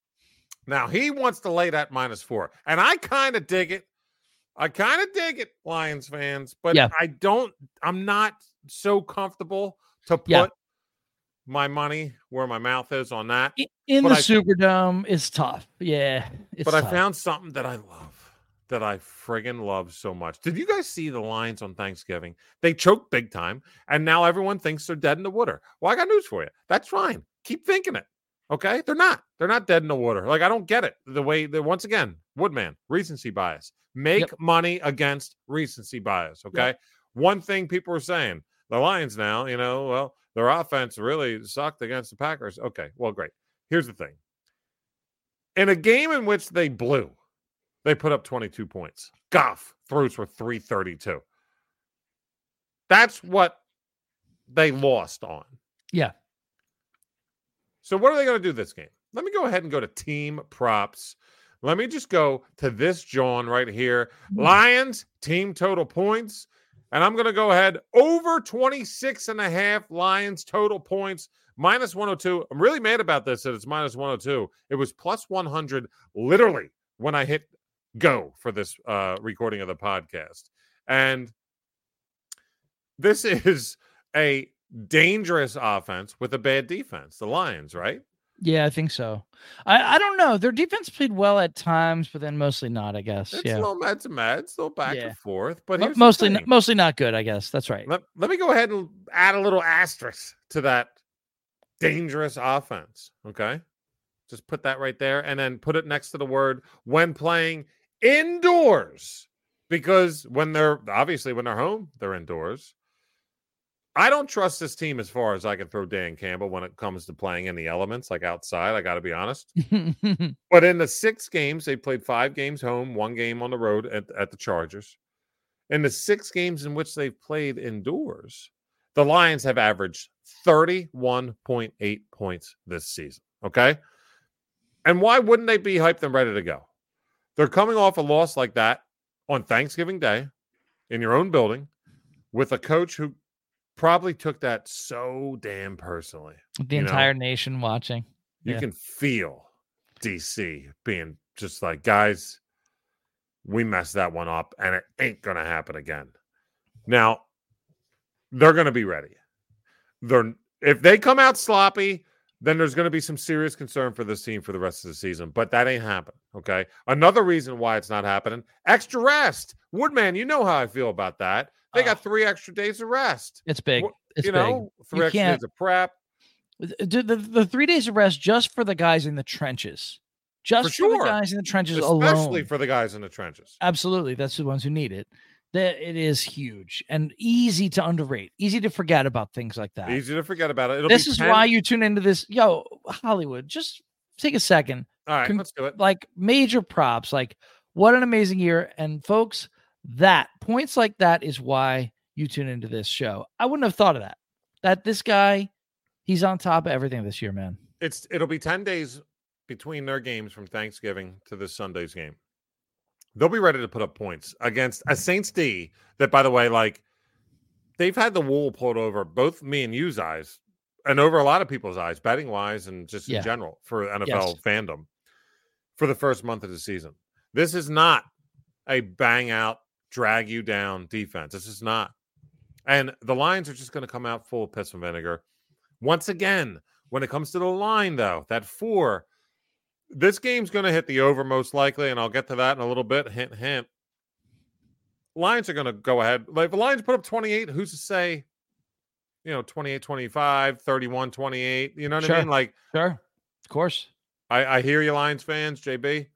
Now, he wants to lay that minus four. And I kind of dig it. I kind of dig it, Lions fans, but Yeah. I don't, I'm not so comfortable to put Yeah. my money where my mouth is on that. In the I- Superdome, it's tough. Yeah, it's but I found something that I love, that I friggin' love so much. Did you guys see the Lions on Thanksgiving? They choked big time, and now everyone thinks they're dead in the water. Well, I got news for you. That's fine. Keep thinking it. Okay, they're not. They're not dead in the water. Like I don't get it. The way that once again, Woodman, recency bias. Make Yep. money against recency bias. Okay. One thing people are saying, the Lions now, you know, well, their offense really sucked against the Packers. Okay, well, great. Here's the thing. In a game in which they blew, they put up 22 points. Goff throws for 332. That's what they lost on. Yeah. So what are they going to do this game? Let me go ahead and go to team props. Let me just go to this John right here. Lions team total points. And I'm going to go ahead over 26 and a half Lions total points minus 102. I'm really mad about this that it's minus 102. It was plus 100 literally when I hit go for this uh, recording of the podcast. And this is a dangerous offense with a bad defense, the Lions, right? Yeah, I think so. I, I don't know. Their defense played well at times, but then mostly not. I guess. It's yeah, a little mad to mad, it's a back Yeah. and forth. But mostly thing. n- mostly not good. I guess that's right. let, let me go ahead and add a little asterisk to that dangerous offense. Okay. Just put that right there and then put it next to the word when playing indoors. Because when they're obviously when they're home, they're indoors. I don't trust this team as far as I can throw Dan Campbell when it comes to playing in the elements, like outside. I got to be honest. But in the six games, they played five games home, one game on the road at, at the Chargers. In the six games in which they've played indoors, the Lions have averaged 31.8 points this season. Okay. And why wouldn't they be hyped and ready to go? They're coming off a loss like that on Thanksgiving Day in your own building with a coach who probably took that so damn personally. the you know? entire nation watching. you Yeah. can feel DC being just like, guys, we messed that one up and it ain't going to happen again. Now, they're going to be ready. They're if they come out sloppy, then there's going to be some serious concern for this team for the rest of the season, but that ain't happening. Okay. Another reason why it's not happening extra rest. Woodman, you know how I feel about that. They got Oh. three extra days of rest. It's big. It's you big. know, three You extra can't- days of prep. The, the, the three days of rest just for the guys in the trenches, just for, sure. the guys in the trenches Especially alone. for the guys in the trenches. Absolutely, that's the ones who need it. That it is huge and easy to underrate, easy to forget about things like that. Easy to forget about it. It'll this is 10 why you tune into this. Yo, Hollywood, just take a second. All right, con- let's do it. Like major props. Like what an amazing year. And folks, that points like that is why you tune into this show. I wouldn't have thought of that. That this guy, he's on top of everything this year, man. It's it'll be 10 days between their games from Thanksgiving to this Sunday's game. They'll be ready to put up points against a Saints D that, by the way, like they've had the wool pulled over both me and you's eyes and over a lot of people's eyes, betting wise and just Yeah. in general for NFL Yes. fandom for the first month of the season. This is not a bang out, drag you down defense. This is not. And the Lions are just going to come out full of piss and vinegar. Once again, when it comes to the line, though, that four, this game's going to hit the over most likely, and I'll get to that in a little bit. Hint, hint. Lions are going to go ahead. Like, if the Lions put up 28, who's to say, you know, 28, 25, 31, 28? You know what I Sure. mean? Like, Sure. Of course. I, I hear you, Lions fans, JB.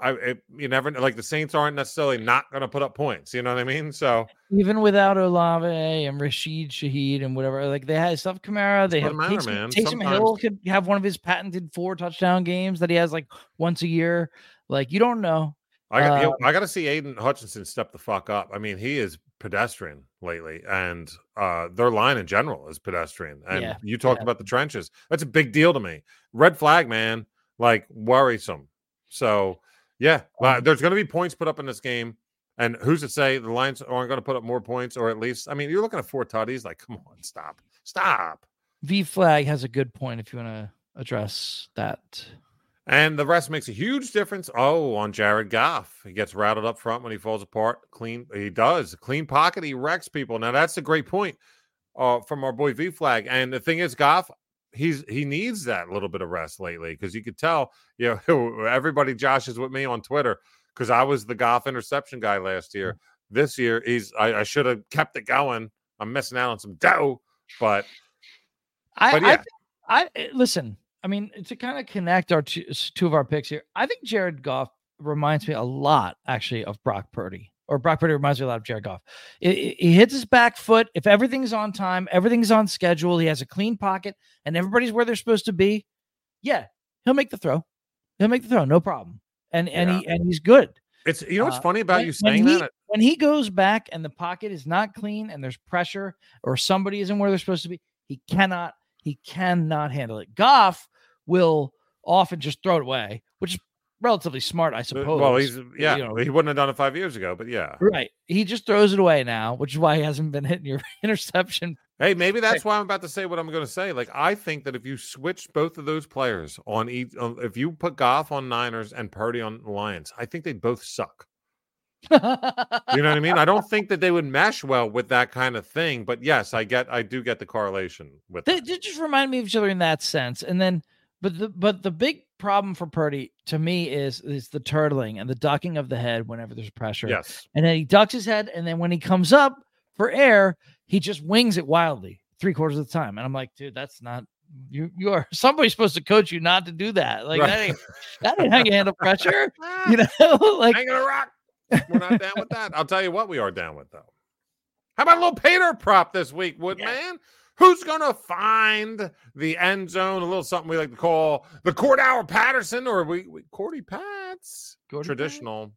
I, it, you never like the Saints aren't necessarily not going to put up points. You know what I mean? So Even without Olave and Rashid Shaheed and whatever, like they had stuff Kamara, they have matter, Taysom, man. Taysom Hill could have one of his patented four touchdown games that he has like once a year. Like you don't know. I got, yo, Um, I got to see Aidan Hutchinson step the fuck up. I mean, he is pedestrian lately, and uh, their line in general is pedestrian. And Yeah, you talked yeah. about the trenches. That's a big deal to me. Red flag, man, like worrisome. So, yeah, Um, there's going to be points put up in this game. And who's to say the Lions aren't going to put up more points, or at least, I mean, you're looking at four tutties. Like, come on, stop, stop. V flag has a good point if you want to address that. And the rest makes a huge difference. Oh, on Jared Goff. He gets rattled up front when he falls apart. Clean. He does. Clean pocket. He wrecks people. Now, that's a great point uh, from our boy V Flag. And the thing is, Goff, he's he needs that little bit of rest lately because you could tell, you know, everybody Josh is with me on Twitter because I was the Goff interception guy last year. This year, he's I, I should have kept it going. I'm missing out on some dough, but I, But yeah. thi- I eh, listen. I mean, to kind of connect our two, two of our picks here, I think Jared Goff reminds me a lot, actually, of Brock Purdy. Or Brock Purdy reminds me a lot of Jared Goff. He hits his back foot. If everything's on time, everything's on schedule, he has a clean pocket, and everybody's where they're supposed to be. Yeah, he'll make the throw. He'll make the throw, no problem. And and he and he's good. it's you know what's Uh, funny about when- you when saying he- that? when he goes back and the pocket is not clean and there's pressure or somebody isn't where they're supposed to be, he cannot he cannot handle it. Goff will often just throw it away, which is relatively smart, I Uh, suppose. Well, he's yeah, you know. he wouldn't have done it five years ago, but yeah. right. He just throws it away now, which is why he hasn't been hitting your interception. Hey, maybe that's why I'm about to say what I'm going to say. Like, I think that if you switch both of those players on each, if you put Goff on Niners and Purdy on Lions, I think they both suck. You know what I mean? I don't think that they would mesh well with that kind of thing. But yes, I get, I do get the correlation with they, they just remind me of each other in that sense. And then, but the but the big problem for Purdy to me is is the turtling and the ducking of the head whenever there's pressure. Yes, and then he ducks his head, and then when he comes up for air, he just wings it wildly three quarters of the time. And I'm like, dude, that's not you. You are somebody's supposed to coach you not to do that. Like that ain't that ain't how you handle pressure. You know, like hanging a rock. We're not down with that. I'll tell you what, we are down with though. How about a little painter prop this week, Woodman? Who's gonna find the end zone? A little something we like to call the Cordarrelle Patterson, or we, we Cordy Pats. Cordy Traditional,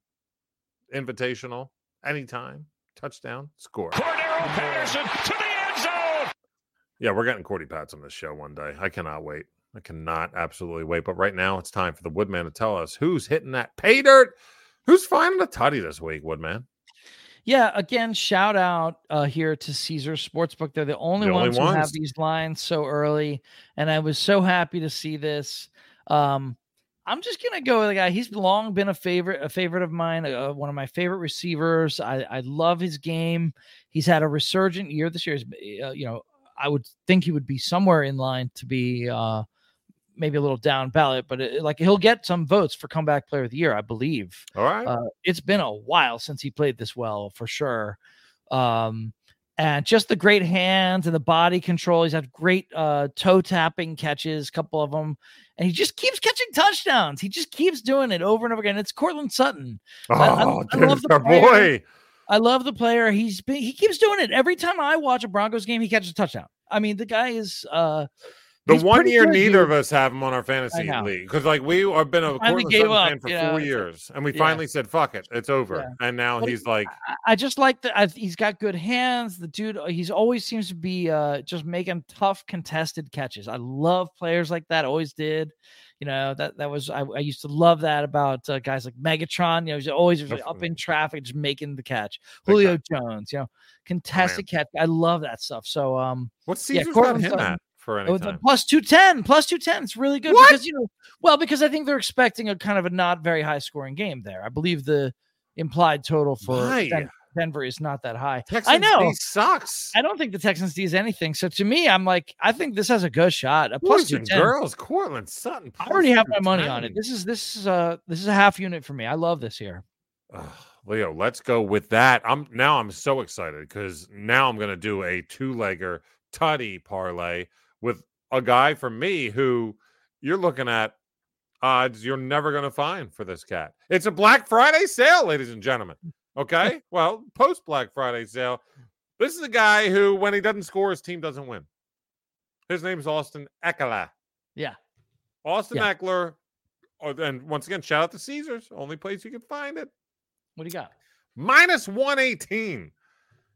invitational, anytime, touchdown, score. Cordarrelle Patterson to the end zone. Yeah, we're getting Cordy Pats on this show one day. I cannot wait. I cannot absolutely wait. But right now, it's time for the Woodman to tell us who's hitting that pay dirt. Who's finding a tutty this week, Woodman? Yeah. Again, shout out uh, here to Caesar Sportsbook. They're the only The only ones who have these lines so early, and I was so happy to see this. Um, I'm just gonna go with a guy. He's long been a favorite, a favorite of mine, uh, one of my favorite receivers. I, I love his game. He's had a resurgent year this year. Uh, you know, I would think he would be somewhere in line to be uh, maybe a little down ballot, but it, like he'll get some votes for comeback player of the year, I believe. All right. Uh, it's been a while since he played this well, for sure. Um, and just the great hands and the body control. He's had great uh, toe tapping catches, a couple of them, and he just keeps catching touchdowns. He just keeps doing it over and over again. It's Courtland Sutton. oh, I- I dude, love the boy. I love the player. He's been, he keeps doing it every time I watch a Broncos game. He catches a touchdown. I mean, the guy is uh, The he's one year neither of us have him on our fantasy league because, like, we have been a Courtland Sutton fan for know, four years, and we yeah. finally said, "Fuck it, it's over." Yeah. And now But he's like, I- I just like that. He's got good hands. The dude, uh, he's always seems to be uh, just making tough contested catches. I love players like that. Always did. You know that that was I, I used to love that about uh, guys like Megatron. You know, he's always just up in traffic, just making the catch. Julio Jones, you know, contested catch. I love that stuff. So um, "What's yeah, Caesar's got him Sutton. at for any Oh, time?" plus 210 plus 210 it's really good What? because you know well because i think they're expecting a kind of a not very high scoring game there i believe the implied total for Den- denver is not that high Texans know. D sucks. i don't think the texans D is anything so to me i'm like i think this has a good shot a plus 210 girls, Courtland Sutton. i already have my money on it this is this is a this is a half unit for me i love this here Ugh, Leo, let's go with that. I'm now I'm so excited because now I'm gonna do a two-legger tutty parlay with a guy for me who you're looking at odds you're never gonna find for this cat. It's a Black Friday sale, ladies and gentlemen. Okay. well, post Black Friday sale. This is a guy who, when he doesn't score, his team doesn't win. His name is Austin Ekeler. yeah Austin Yeah. Ekeler. Oh, and once again, shout out to Caesars. Only place you can find it. What do you got? minus 118.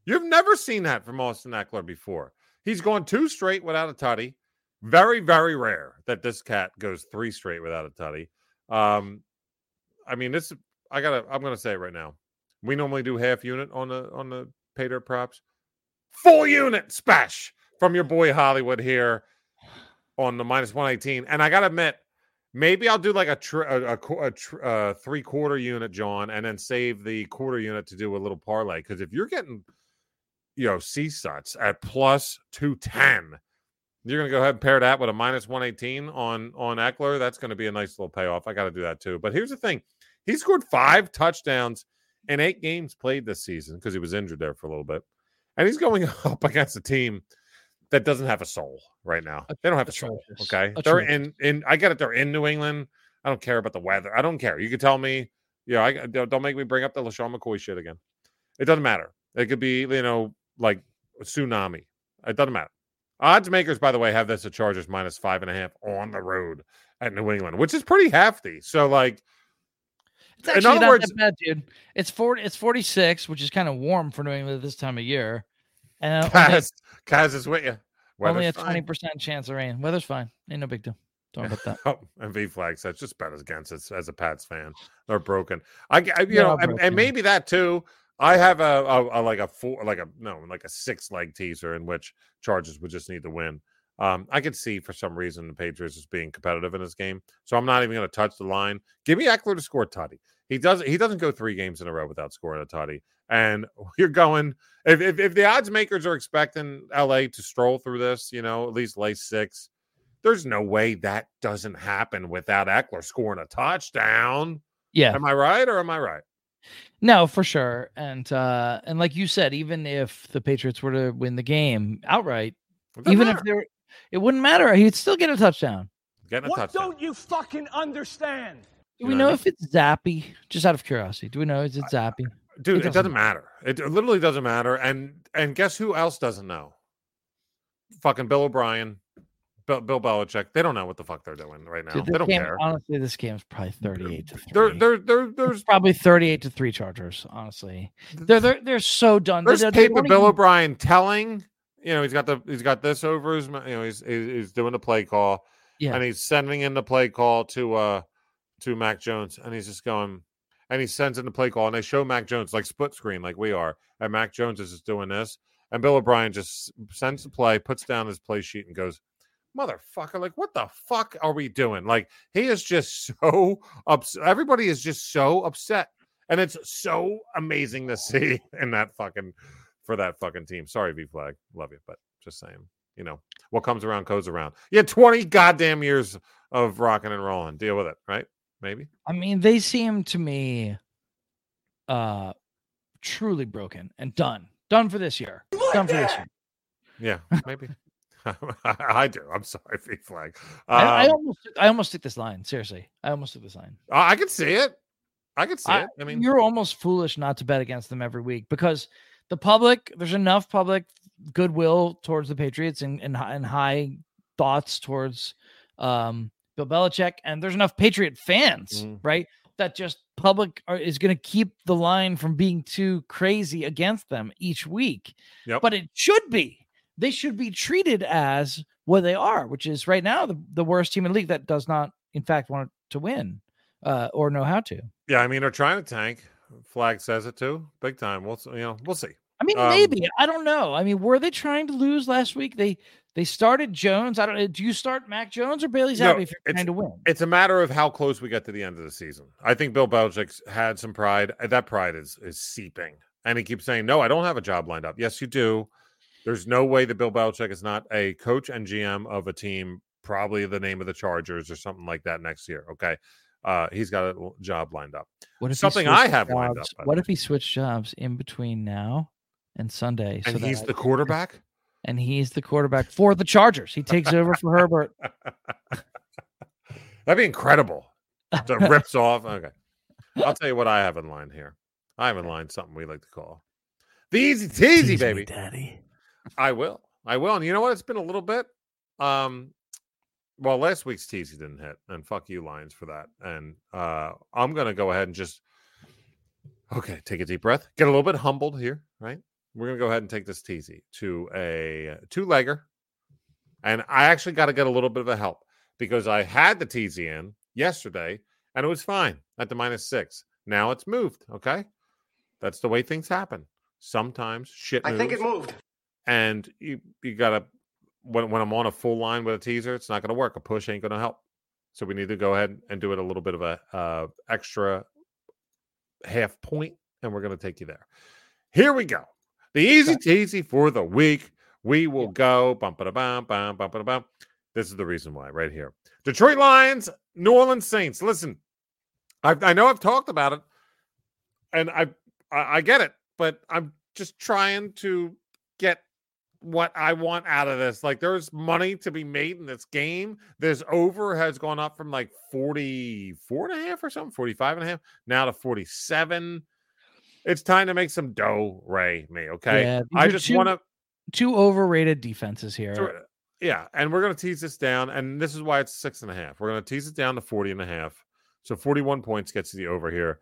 You've never seen that from Austin Ekeler before. He's gone two straight without a tutty. Very, very rare that this cat goes three straight without a tutty. Um, I mean, this I gotta I'm gonna say it right now. We normally do half unit on the on the pay dirt props. Full unit spash from your boy Hollywood here on the minus 118. And I gotta admit, maybe I'll do like a, tr- a, a, a tr- uh, three quarter unit, John, and then save the quarter unit to do a little parlay. Because if you're getting, you know, C suts at plus 210, you're going to go ahead and pair that with a minus 118 on on Ekeler. That's going to be a nice little payoff. I got to do that too. But here's the thing he scored five touchdowns in eight games played this season because he was injured there for a little bit. And he's going up against a team that doesn't have a soul right now. They don't have a soul. Okay. They're in in I get it, they're in New England. I don't care about the weather. I don't care. You can tell me, you know, I don't don't make me bring up the LeSean McCoy shit again. It doesn't matter. It could be, you know, like a tsunami. It doesn't matter. Odds makers, by the way, have this at Chargers minus five and a half on the road at New England, which is pretty hefty. So, like, It's In other not words- that bad, dude. It's 40, it's 46, which is kind of warm for New England at this time of year. And uh, Kaz, Kaz is with you. only a 20% chance of rain. Weather's fine. Ain't no big deal. Don't worry about that. Oh, and V flag says just bet against us as a Pats fan. They're broken. I, you They know, and, and maybe that too. I have a, a, a like a four, like a no, like a six leg teaser in which Chargers would just need to win. Um, I could see for some reason the Patriots is being competitive in this game, so I'm not even going to touch the line. Give me Ekeler to score tutty. He does. He doesn't go three games in a row without scoring a tutty. And you're going if if, if the odds makers are expecting LA to stroll through this, you know, at least lay six. There's no way that doesn't happen without Ekeler scoring a touchdown. Yeah. Am I right or am I right? No, for sure. And uh and like you said, even if the Patriots were to win the game outright, even matter. if they were it wouldn't matter. He'd still get a touchdown. getting a What touchdown. don't you fucking understand? Do You we know know if it's Zappe? Just out of curiosity. Do we know is it Zappe? Dude, It it doesn't matter. It literally doesn't matter. And and guess who else doesn't know? Fucking Bill O'Brien, Bill, Bill Belichick. They don't know what the fuck they're doing right now. Dude, they don't game, care. honestly, this game's probably 38 to 3. There, there, there, It's there's probably 38 to 3 Chargers, honestly. They're they're, they're so done. There's they- they tape of Bill even- O'Brien telling. You know, he's got the he's got this over his. You know, he's he's he's doing the play call. Yeah. and he's sending in the play call to uh to Mac Jones, and he's just going, and he sends in the play call, and they show Mac Jones like split screen, like we are, and Mac Jones is just doing this, and Bill O'Brien just sends the play, puts down his play sheet, and goes, "Motherfucker, like what the fuck are we doing?" Like he is just so upset. Everybody is just so upset, and it's so amazing to see in that fucking for that fucking team. Sorry, V Flag, love you, but just saying, you know what comes around goes around. Yeah, had 20 goddamn years of rocking and rolling. Deal with it, right? Maybe. I mean, they seem to me uh truly broken and done. Done for this year. Done for this year. Yeah, maybe. I do. I'm sorry, V Flag. I, I Um, almost I almost took this line. Seriously. I almost took this line. I, I can see it. I can see I- it. I mean, you're almost foolish not to bet against them every week because the public, there's enough public goodwill towards the Patriots and and, and high thoughts towards um, Bill Belichick, and there's enough Patriot fans, Mhm. right? That just public are, is going to keep the line from being too crazy against them each week. Yep. But it should be. They should be treated as what they are, which is right now the, the worst team in the league that does not, in fact, want to win uh, or know how to. yeah, I mean, they're trying to tank. Flag says it too, big time. We'll, you know, we'll see. I mean, Um, maybe I don't know. I mean, were they trying to lose last week? They they started Jones. I don't. know. Do you start Mac Jones or Bailey No, if you're trying to win? It's a matter of how close we get to the end of the season. I think Bill Belichick's had some pride. That pride is is seeping, and he keeps saying, "No, I don't have a job lined up." Yes, you do. There's no way that Bill Belichick is not a coach and GM of a team, probably the name of the Chargers or something like that next year. Okay, uh, he's got a job lined up. What if something I have lined up, jobs- What if he switched jobs in between now and Sunday? And that he's I- the quarterback. and he's the quarterback for the Chargers. He takes over for Herbert. That'd be incredible. So it rips off. Okay. I'll tell you what I have in line here. I have in line something we like to call the easy teasy, baby. daddy. I will. I will. And you know what? It's been a little bit. Um, well, last week's teasy didn't hit, and fuck you, Lions, for that. And uh I'm gonna go ahead and just Okay, take a deep breath. Get a little bit humbled here, right? We're gonna go ahead and take this teasy to a two legger, and I actually got to get a little bit of a help because I had the teasy in yesterday and it was fine at the minus six. Now it's moved. Okay, that's the way things happen. Sometimes shit. I think it moved. And you you gotta when when I'm on a full line with a teaser, it's not gonna work. A push ain't gonna help. So we need to go ahead and do it a little bit of a uh, extra half point, and we're going to take you there. Here we go. The easy teasy for the week. We will go bump bump. This is the reason why, right here. Detroit Lions, New Orleans Saints. Listen, I, I know I've talked about it, and I, I I get it, but I'm just trying to get what I want out of this. Like there's money to be made in this game. This over has gone up from like 44 and a half or something, 45 and a half, now to 47. It's time to make some dough, Ray, me, okay? Yeah, I just want to Two overrated defenses here. yeah, and we're going to tease this down, and this is why it's six and a half. We're going to tease it down to 40 and a half. So 41 points gets you the over here.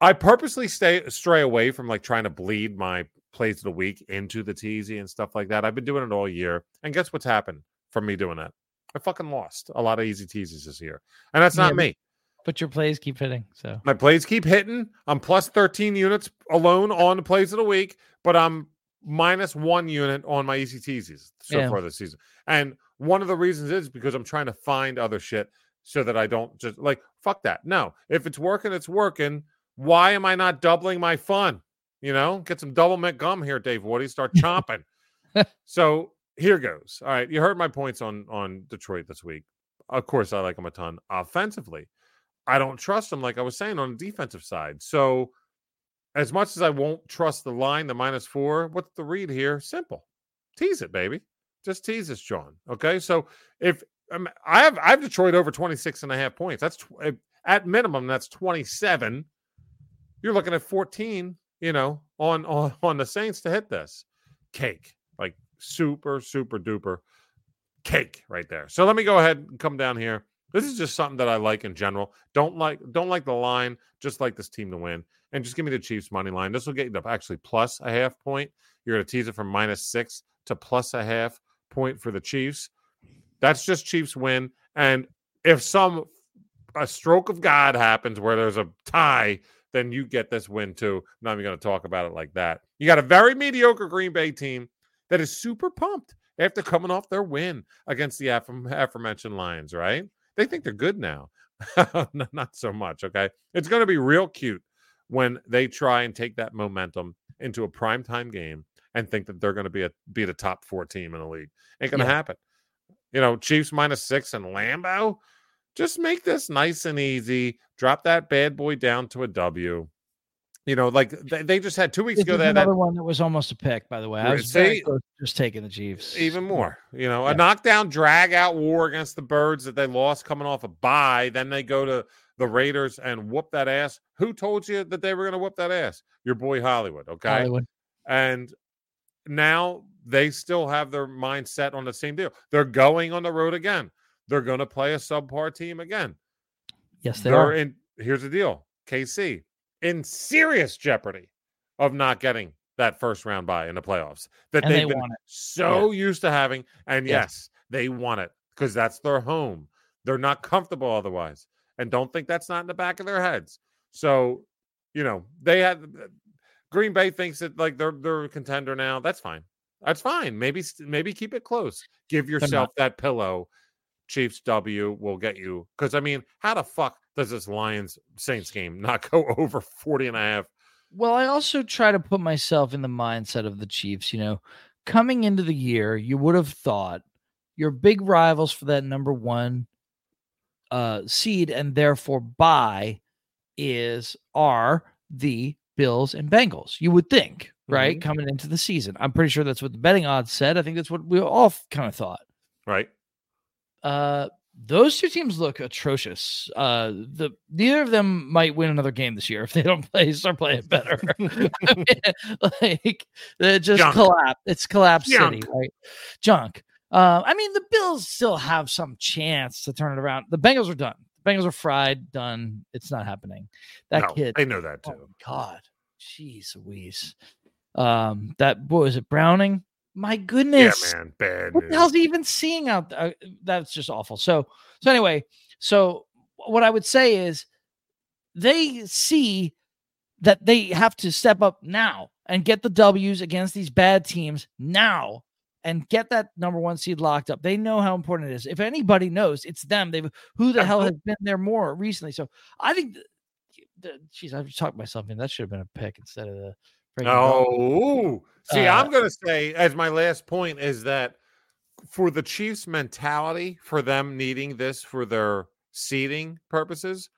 I purposely stay stray away from like trying to bleed my plays of the week into the teasy and stuff like that. I've been doing it all year. And guess what's happened from me doing that? I fucking lost a lot of easy teases this year. And that's not but- me. But your plays keep hitting. So My plays keep hitting. I'm plus 13 units alone on the plays of the week, but I'm minus one unit on my easy teasies so Yeah. far this season. And one of the reasons is because I'm trying to find other shit so that I don't just like fuck that. No, if it's working, it's working. Why am I not doubling my fun? You know, get some double mint gum here, Dave Woody. Start chomping. so here goes. All right, you heard my points on on Detroit this week. Of course, I like them a ton offensively. I don't trust them, like I was saying, on the defensive side. So, as much as I won't trust the line, the minus four, what's the read here? Simple. Tease it, baby. Just tease this, John. Okay. So, if um, I have, I have Detroit over 26 and a half points, that's tw- at minimum, that's 27. You're looking at 14, you know, on, on, on the Saints to hit this cake, like super, super duper cake right there. So, let me go ahead and come down here. This is just something that I like in general. Don't like don't like the line, just like this team to win. And just give me the Chiefs money line. This will get you to actually plus a half point. You're gonna tease it from minus six to plus a half point for the Chiefs. That's just Chiefs win. And if some a stroke of God happens where there's a tie, then you get this win too. I'm not even going to talk about it like that. You got a very mediocre Green Bay team that is super pumped after coming off their win against the aforementioned Lions, right? They think they're good now. Not so much. Okay. It's going to be real cute when they try and take that momentum into a primetime game and think that they're going to be a be the top four team in the league. Ain't going to Yeah. happen. You know, Chiefs minus six and Lambeau. Just make this nice and easy. Drop that bad boy down to a W. You know, like they, they just had two weeks this ago. is They had that another one that was almost a pick, by the way. I was see? just taking the Chiefs. even more. You know, Yeah. a knockdown, drag out war against the birds that they lost coming off a bye. Then they go to the Raiders and whoop that ass. Who told you that they were going to whoop that ass? Your boy Hollywood. Okay. Hollywood. And now they still have their mindset on the same deal. They're going on the road again. They're going to play a subpar team again. Yes, they They're are. in. Here's the deal: KC in serious jeopardy of not getting that first round bye in the playoffs that And they they've been want it. so used to having. And Yeah. yes, they want it because that's their home. They're not comfortable otherwise, and don't think that's not in the back of their heads. So, you know, they had Green Bay thinks that like they're they're a contender now. That's fine. That's fine. Maybe maybe keep it close. Give yourself that pillow. Chiefs W will get you because I mean, how the fuck does this Lions Saints game not go over 40 and a half? Well, I also try to put myself in the mindset of the Chiefs. You know, coming into the year, you would have thought your big rivals for that number one uh, seed and therefore buy is are the Bills and Bengals. You would think, right? Mhm. Coming into the season, I'm pretty sure that's what the betting odds said. I think that's what we all kind of thought. Right? Uh, those two teams look atrocious. Uh, the neither of them might win another game this year if they don't play start playing better. I mean, like it just Junk. collapse. It's collapse city, Junk. right? Junk. Uh, I mean, the Bills still have some chance to turn it around. The Bengals are done. The Bengals are fried, done. It's not happening. That no, kid. they know that Oh too. my god. Jeez Louise. Um, that boy was it, Browning? My goodness. Yeah, man, bad what the hell's he even seeing out there? Uh, that's just awful. So, so anyway, so what I would say is they see that they have to step up now and get the W's against these bad teams now and get that number one seed locked up. They know how important it is. If anybody knows, it's them. They've who the hell has been there more recently. So I think, th- th- geez, I've talked myself in. That should have been a pick instead of the. Oh, see, Uh, I'm going to say as my last point is that for the Chiefs' mentality, for them needing this for their seeding purposes,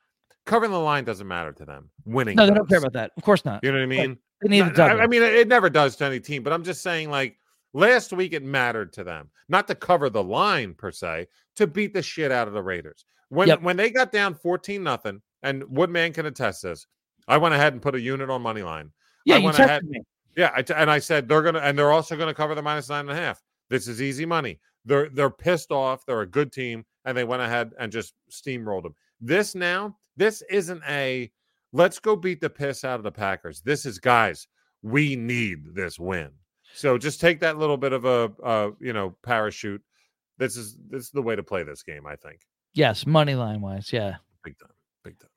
covering the line doesn't matter to them. Winning, no, they don't care about that. Of course not. You know what I mean? They need a No, W. I, I mean, it it never does to any team, but I'm just saying, like last week, it mattered to them not to cover the line per se, to beat the shit out of the Raiders. When Yep. when they got down 14 nothing, and Woodman can attest this, I went ahead and put a unit on money line. Yeah, I you texted ahead- me. Yeah, I t- and I said they're gonna, and they're also gonna cover the minus nine and a half. This is easy money. They're they're pissed off. They're a good team, and they went ahead and just steamrolled them. This now, this isn't a let's go beat the piss out of the Packers. This is guys, we need this win. So just take that little bit of a, uh, you know, parachute. This is this is the way to play this game. I think Yes, money line wise. Yeah. big time, big time.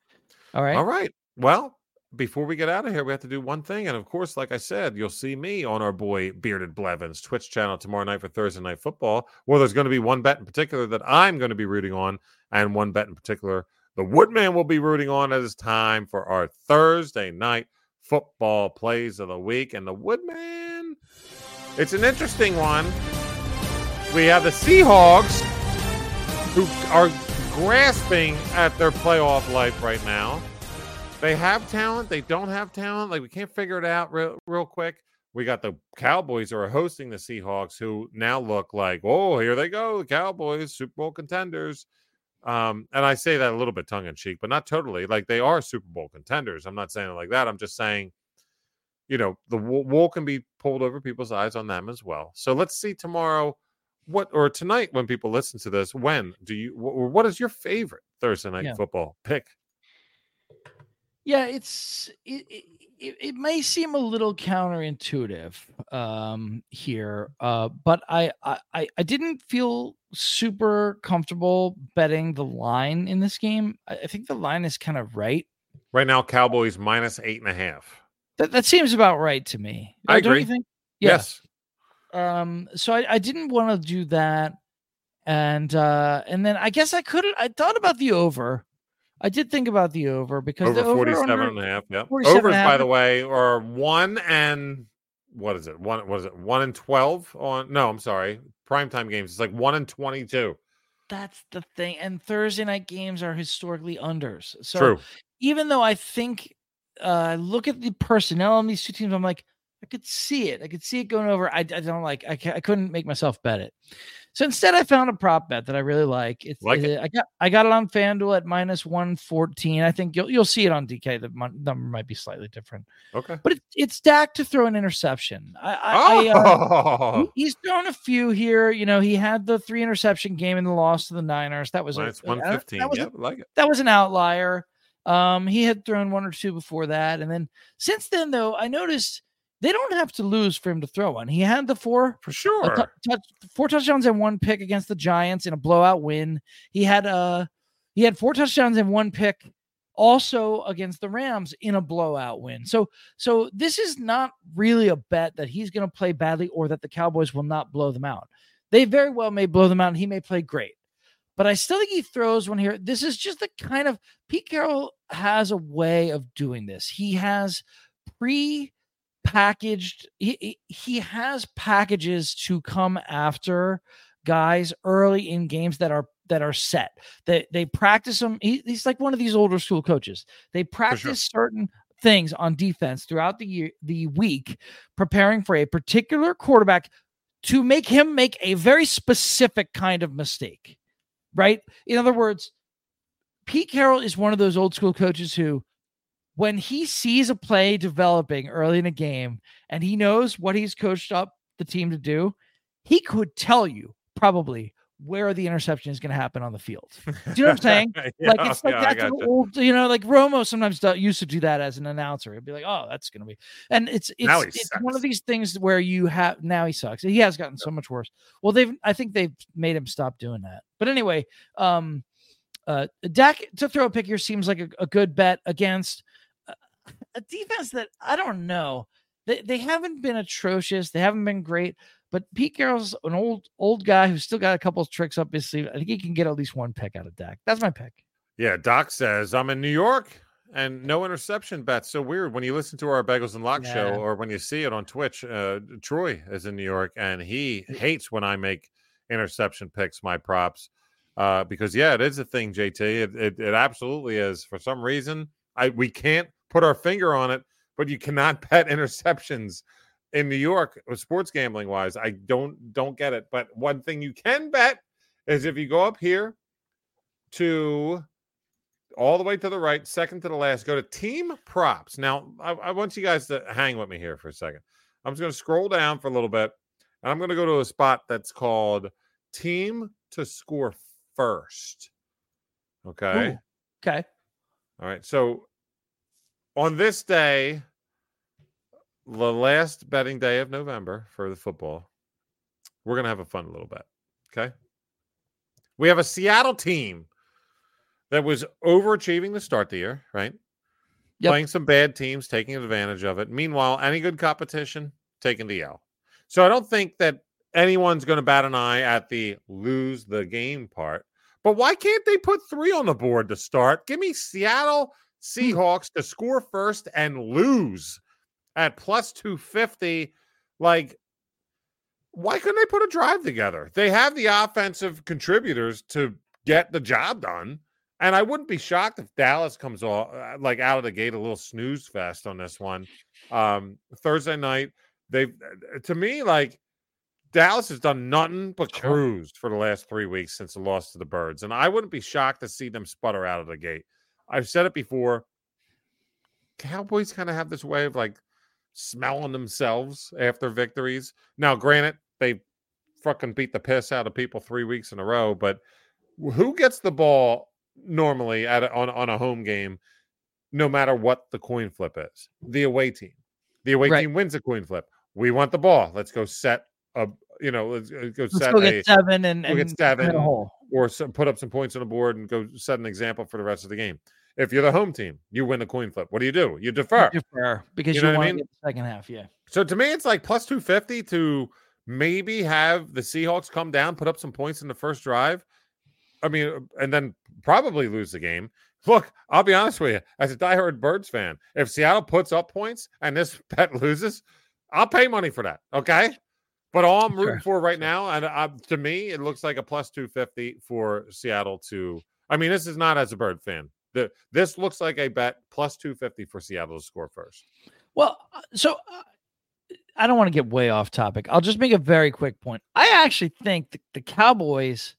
All right. All right. Well, before we get out of here, we have to do one thing. And of course, like I said, you'll see me on our boy Bearded Blevins Twitch channel tomorrow night for Thursday Night Football. Well, there's going to be one bet in particular that I'm going to be rooting on, and one bet in particular the Woodman will be rooting on as it's time for our Thursday night football plays of the week. And the Woodman, it's an interesting one. We have the Seahawks who are grasping at their playoff life right now. They have talent. They don't have talent. Like we can't figure it out real, real quick. We got the Cowboys who are hosting the Seahawks, who now look like, oh, here they go, the Cowboys, Super Bowl contenders. Um, and I say that a little bit tongue in cheek, but not totally. Like they are Super Bowl contenders. I'm not saying it like that. I'm just saying, you know, the wool, can be pulled over people's eyes on them as well. So let's see tomorrow, what or tonight when people listen to this. When do you? wh- What is your favorite Thursday night Yeah. football pick? Yeah, it's it, it, it, may seem a little counterintuitive um here uh but I, I I didn't feel super comfortable betting the line in this game. I, think the line is kind of right. Right now, Cowboys minus eight and a half. That that seems about right to me. I Uh, don't you agree. think? Yeah. Yes. Um so I, I didn't want to do that. And uh and then I guess I couldn't I thought about the over. I did think about the over because Over the over 47 under- and a half. Yep. 47 and Overs, by the way, are one and what is it? One, what is it? One and 12 on, no, I'm sorry. Primetime games. It's like one and 22. That's the thing. And Thursday night games are historically unders. So True. even though I think uh look at the personnel on these two teams, I'm like, I could see it. I could see it going over. I, I don't like I, I couldn't make myself bet it. So instead I found a prop bet that I really like. It's Like it. uh, I got I got it on FanDuel at minus 114. I think you'll you'll see it on DK. The mon- number might be slightly different. Okay. But it, it's Dak to throw an interception. I, I, I uh, Oh, he- he's thrown a few here. You know, he had the three interception game in the loss to the Niners. That was a- minus uh, 115. That was, Yep, I like it. that was an outlier. Um, he had thrown one or two before that, and then since then, though, I noticed they don't have to lose for him to throw one. He had the four For sure. tou- touch, four touchdowns and one pick against the Giants in a blowout win. He had uh he had four touchdowns and one pick also against the Rams in a blowout win. So so this is not really a bet that he's going to play badly or that the Cowboys will not blow them out. They very well may blow them out and he may play great. But I still think he throws one here. This is just the kind of Pete Carroll has a way of doing this. He has pre packaged he, he- has packages to come after guys early in games that are that are set. They they practice them he, he's like one of these older school coaches. They practice certain things on defense throughout the year the week preparing for a particular quarterback to make him make a very specific kind of mistake right? In other words pete carroll is one of those old school coaches who when he sees a play developing early in a game and he knows what he's coached up the team to do, he could tell you probably where the interception is going to happen on the field. Do you know what I'm saying? Yeah, like it's like yeah, that's old, you know, like Romo sometimes do, used to do that as an announcer. He'd be like, "Oh, that's going to be," and it's it's, it's one of these things where you have now he sucks. He has gotten so much worse. Well, they've I think they've made him stop doing that. But anyway, um, uh, Dak to throw a pick here seems like a, a good bet against a, defense that I don't know. They they haven't been atrocious. They haven't been great. But Pete Carroll's an old old guy who's still got a couple of tricks up his sleeve. I think he can get at least one pick out of Dak. That's my pick. Yeah, Doc says I'm in New York and no interception bets. So weird when you listen to our Bagels and Lock Yeah. show or when you see it on Twitch. Uh, Troy is in New York and he hates when I make interception picks, my props, uh, because yeah, it is a thing, JT. It, it it absolutely is. For some reason, I we can't put our finger on it, but you cannot bet interceptions in New York, uh, sports gambling wise. I don't don't get it. But one thing you can bet is if you go up here to all the way to the right, second to the last. Go to team props. Now, I, I want you guys to hang with me here for a second. I'm just going to scroll down for a little bit, and I'm going to go to a spot that's called team to score first. Okay. Ooh. Okay. All right. So on this day, the last betting day of November for the football, we're going to have a fun little bet. Okay. We have a Seattle team that was overachieving to start the year, right? Yep. Playing some bad teams, taking advantage of it. Meanwhile, any good competition, taking the L. So I don't think that anyone's going to bat an eye at the lose the game part. But why can't they put three on the board to start? Give me Seattle Seahawks to score first and lose at plus 250. Like, why couldn't they put a drive together? They have the offensive contributors to get the job done. And I wouldn't be shocked if Dallas comes off uh, like out of the gate a little snooze fest on this one. Um, Thursday night, they've to me like Dallas has done nothing but cruised for the last three weeks since the loss to the Birds, and I wouldn't be shocked to see them sputter out of the gate. I've said it before. Cowboys kind of have this way of like smelling themselves after victories. Now, granted, they fucking beat the piss out of people three weeks in a row, but who gets the ball normally at a, on on a home game, no matter what the coin flip is? The away team. The away Right. team wins the coin flip. We want the ball. Let's go set a you know let's uh, go Let's set go a seven and, go get and seven. hit a hole. or some, put up some points on the board and go set an example for the rest of the game. If you're the home team, you win the coin flip. What do you do? You defer. Defer because You you, know what want to mean? the second half. Yeah. So to me, it's like plus 250 to maybe have the Seahawks come down, put up some points in the first drive. I mean, uh, and then probably lose the game. Look, I'll be honest with you. As a diehard Birds fan, if Seattle puts up points and this bet loses, I'll pay money for that. Okay. But all I'm rooting Sure, for right now, and uh, to me, it looks like a plus 250 for Seattle to. I mean, this is not as a Bird fan. The, this looks like a bet plus 250 for Seattle to score first. Well, uh, so uh, I don't want to get way off topic. I'll just make a very quick point. I actually think the, the Cowboys,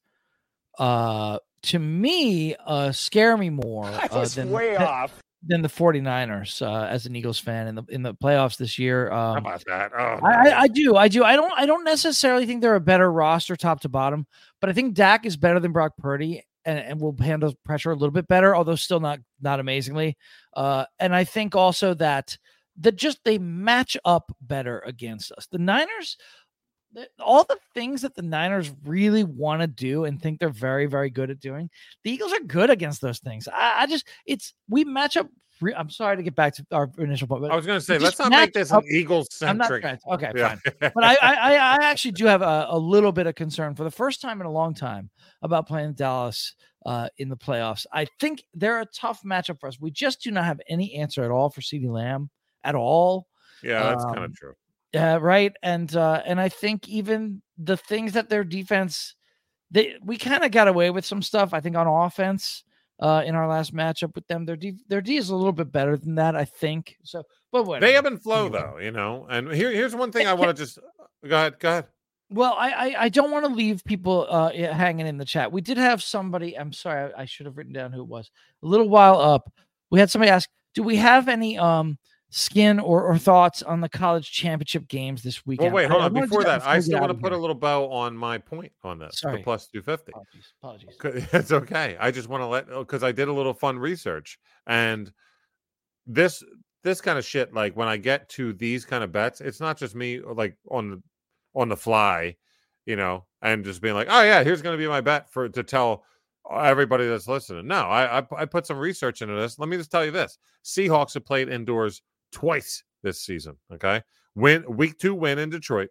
uh, to me, uh, scare me more uh, than, way than, off. than the 49ers uh, as an Eagles fan in the in the playoffs this year. How Um, about that? Oh, I, no. I, I do, I do. I don't, I don't necessarily think they're a better roster top to bottom, but I think Dak is better than Brock Purdy and, and will handle pressure a little bit better, although still not not amazingly. Uh, and I think also that that just they match up better against us. The Niners, all the things that the Niners really want to do and think they're very, very good at doing, the Eagles are good against those things. I, I just, it's we match up. Re- I'm sorry to get back to our initial point, but I was going to say, let's not make this up- an Eagles I'm not centric. okay, Yeah. fine but I, I, I actually do have a, a little bit of concern for the first time in a long time about playing Dallas uh, in the playoffs. I think they're a tough matchup for us. We just do not have any answer at all for CeeDee Lamb at all. yeah, that's kind Um, of true. Yeah, right. And uh, and I think even the things that their defense, they we kind of got away with some stuff. I think on offense. Uh, in our last matchup with them, their D, their D is a little bit better than that, I think. So, but whatever. They ebb and flow, Anyway. though, you know. And here, here's one thing I want to just go ahead. Go ahead. Well, I I, I don't want to leave people uh hanging in the chat. We did have somebody. I'm sorry, I, I should have written down who it was. A little while up, we had somebody ask, "Do we have any um skin or, or thoughts on the college championship games this weekend. Well, wait, hold I- I on. wanna Before that, I still want to put a little bow on my point on this. Sorry. The plus 250. Apologies. Apologies. It's okay. I just want to let oh, because I did a little fun research and this this kind of shit. Like when I get to these kind of bets, it's not just me uh, like on the on the fly, you know, and just being like, oh yeah, here's going to be my bet for to tell everybody that's listening. No, I, I I put some research into this. Let me just tell you this: Seahawks have played indoors twice this season. Okay, win week two win in Detroit,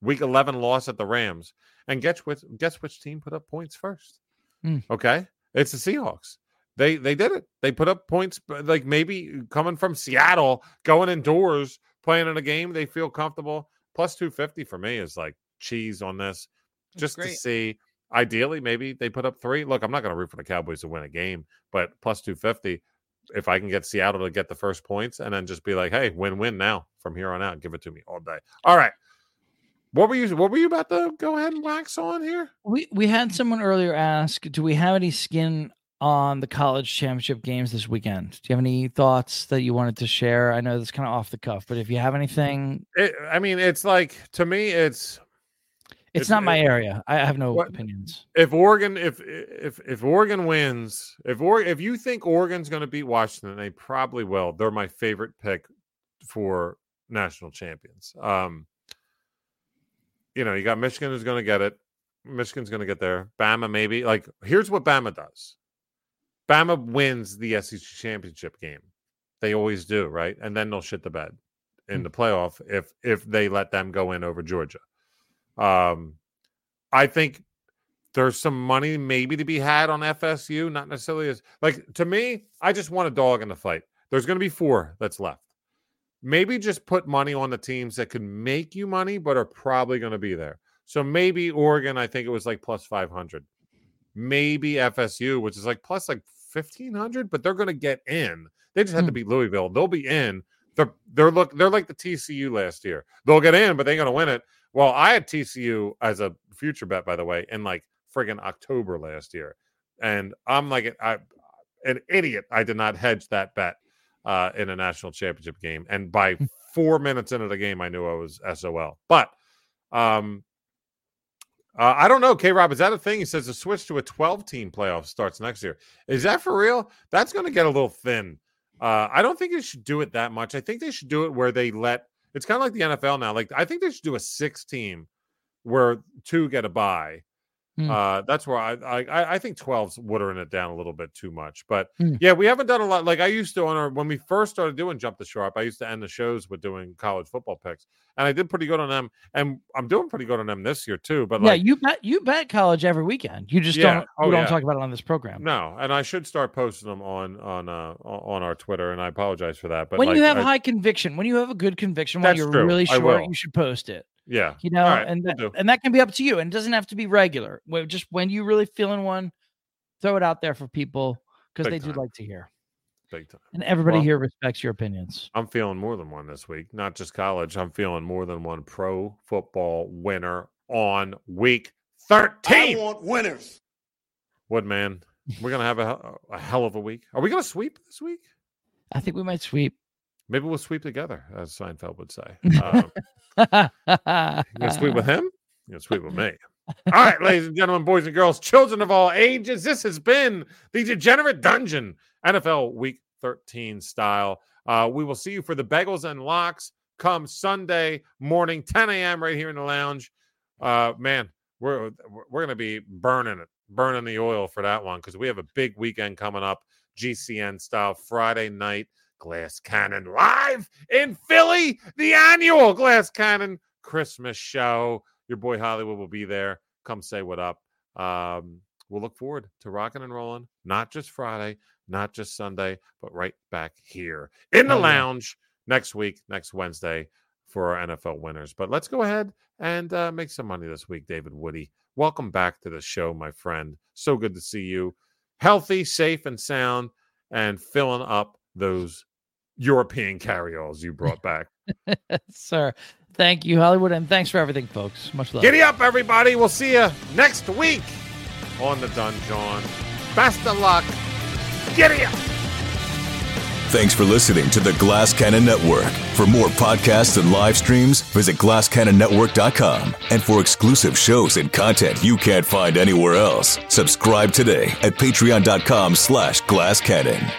week eleven loss at the Rams, and guess which guess which team put up points first? Hmm. Okay, it's the Seahawks. They they did it. They put up points like maybe coming from Seattle, going indoors, playing in a game they feel comfortable. Plus 250 for me is like cheese on this. Just to see ideally maybe they put up 3. Look, I'm not going to root for the Cowboys to win a game, but plus 250 if I can get Seattle to get the first points and then just be like, "Hey, win-win now from here on out. Give it to me all day." All right. What were you what were you about to go ahead and wax on here? We we had someone earlier ask, do we have any skin on the college championship games this weekend? Do you have any thoughts that you wanted to share? I know that's kind of off the cuff, but if you have mm, anything, It, I mean, it's like to me it's it's It- not my it- area. I have no What- opinions. if Oregon if if if Oregon wins, if or if you think Oregon's going to beat Washington, they probably will. They're my favorite pick for national champions. Um you know, you got Michigan who's going to get it. Michigan's going to get there. Bama maybe. Like here's what Bama does. Bama wins the SEC championship game. They always do, right? And then they'll shit the bed in Hmm. the playoff if if they let them go in over Georgia. Um I think there's some money maybe to be had on FSU, not necessarily as like to me, I just want a dog in the fight. There's going to be four that's left. Maybe just put money on the teams that can make you money, but are probably going to be there. So maybe Oregon, I think it was like plus 500. Maybe FSU, which is like plus like 1500, but they're going to get in. They just had to Hmm. beat Louisville. They'll be in. They're they're look they're like the TCU last year. They'll get in, but they ain't going to win it. Well, I had TCU as a future bet, by the way, in like friggin' October last year, and I'm like I, an idiot. I did not hedge that bet uh, in a national championship game, and by four minutes into the game, I knew I was SOL. But um, uh, I don't know. K. Rob, is that a thing? He says the switch to a 12 team playoff starts next year. Is that for real? That's going to get a little thin. Uh, I don't think they should do it that much. I think they should do it where they let it's kind of like the NFL now. Like I think they should do a six team where two get a bye. Hmm. Uh, that's where I, I I think 12's watering it down a little bit too much. But Hmm. yeah, we haven't done a lot. Like I used to on our when we first started doing Jump the Sharp, I used to end the shows with doing college football picks, and I did pretty good on them. And I'm doing pretty good on them this year too. But yeah, like you bet you bet college every weekend. You just Yeah. don't Oh, you don't yeah. talk about it on this program. no, and I should start posting them on on uh on our Twitter, and I apologize for that. But when like, you have I- high conviction, when you have a good conviction, when you're true. really sure, you should post it. Yeah, You know, All right, and will that, do. and that can be up to you. And it doesn't have to be regular. Just when you really feeling one, throw it out there for people because Big they do like to hear. big time. And everybody Well- here respects your opinions. I'm feeling more than one this week, not just college. I'm feeling more than one pro football winner on week 13. I want winners. Woodman, we're going to have a, a hell of a week. Are we going to sweep this week? I think we might sweep. Maybe we'll sweep together, as Seinfeld would say. Um, you sweep with him? To sweep with me. All right, ladies and gentlemen, boys and girls, children of all ages, this has been the Degenerate Dungeon, NFL Week 13 style. Uh, we will see you for the Bagels and Locks come Sunday morning, 10 a.m. right here in the lounge. Uh, man, we're we're going to be burning it, burning the oil for that one because we have a big weekend coming up, GCN style Friday night. Glass Cannon live in Philly, the annual Glass Cannon Christmas show. Your boy Hollywood will be there. Come say what up. Um, we'll look forward to rocking and rolling, not just Friday, not just Sunday, but right back here in the lounge next week, next Wednesday for our NFL winners. But let's go ahead and uh, make some money this week, David Woody. Welcome back to the show, my friend. So good to see you. Healthy, safe, and sound, and filling up those European carryalls you brought back. Sir, thank you, Hollywood, and thanks for everything, folks. Much love. Giddy up, everybody. We'll see you next week on the Dungeon. Best of luck. Giddy up. Thanks for listening to the Glass Cannon Network. For more podcasts and live streams, visit glasscannonnetwork.com. And for exclusive shows and content you can't find anywhere else, subscribe today at patreon.com slash glasscannon.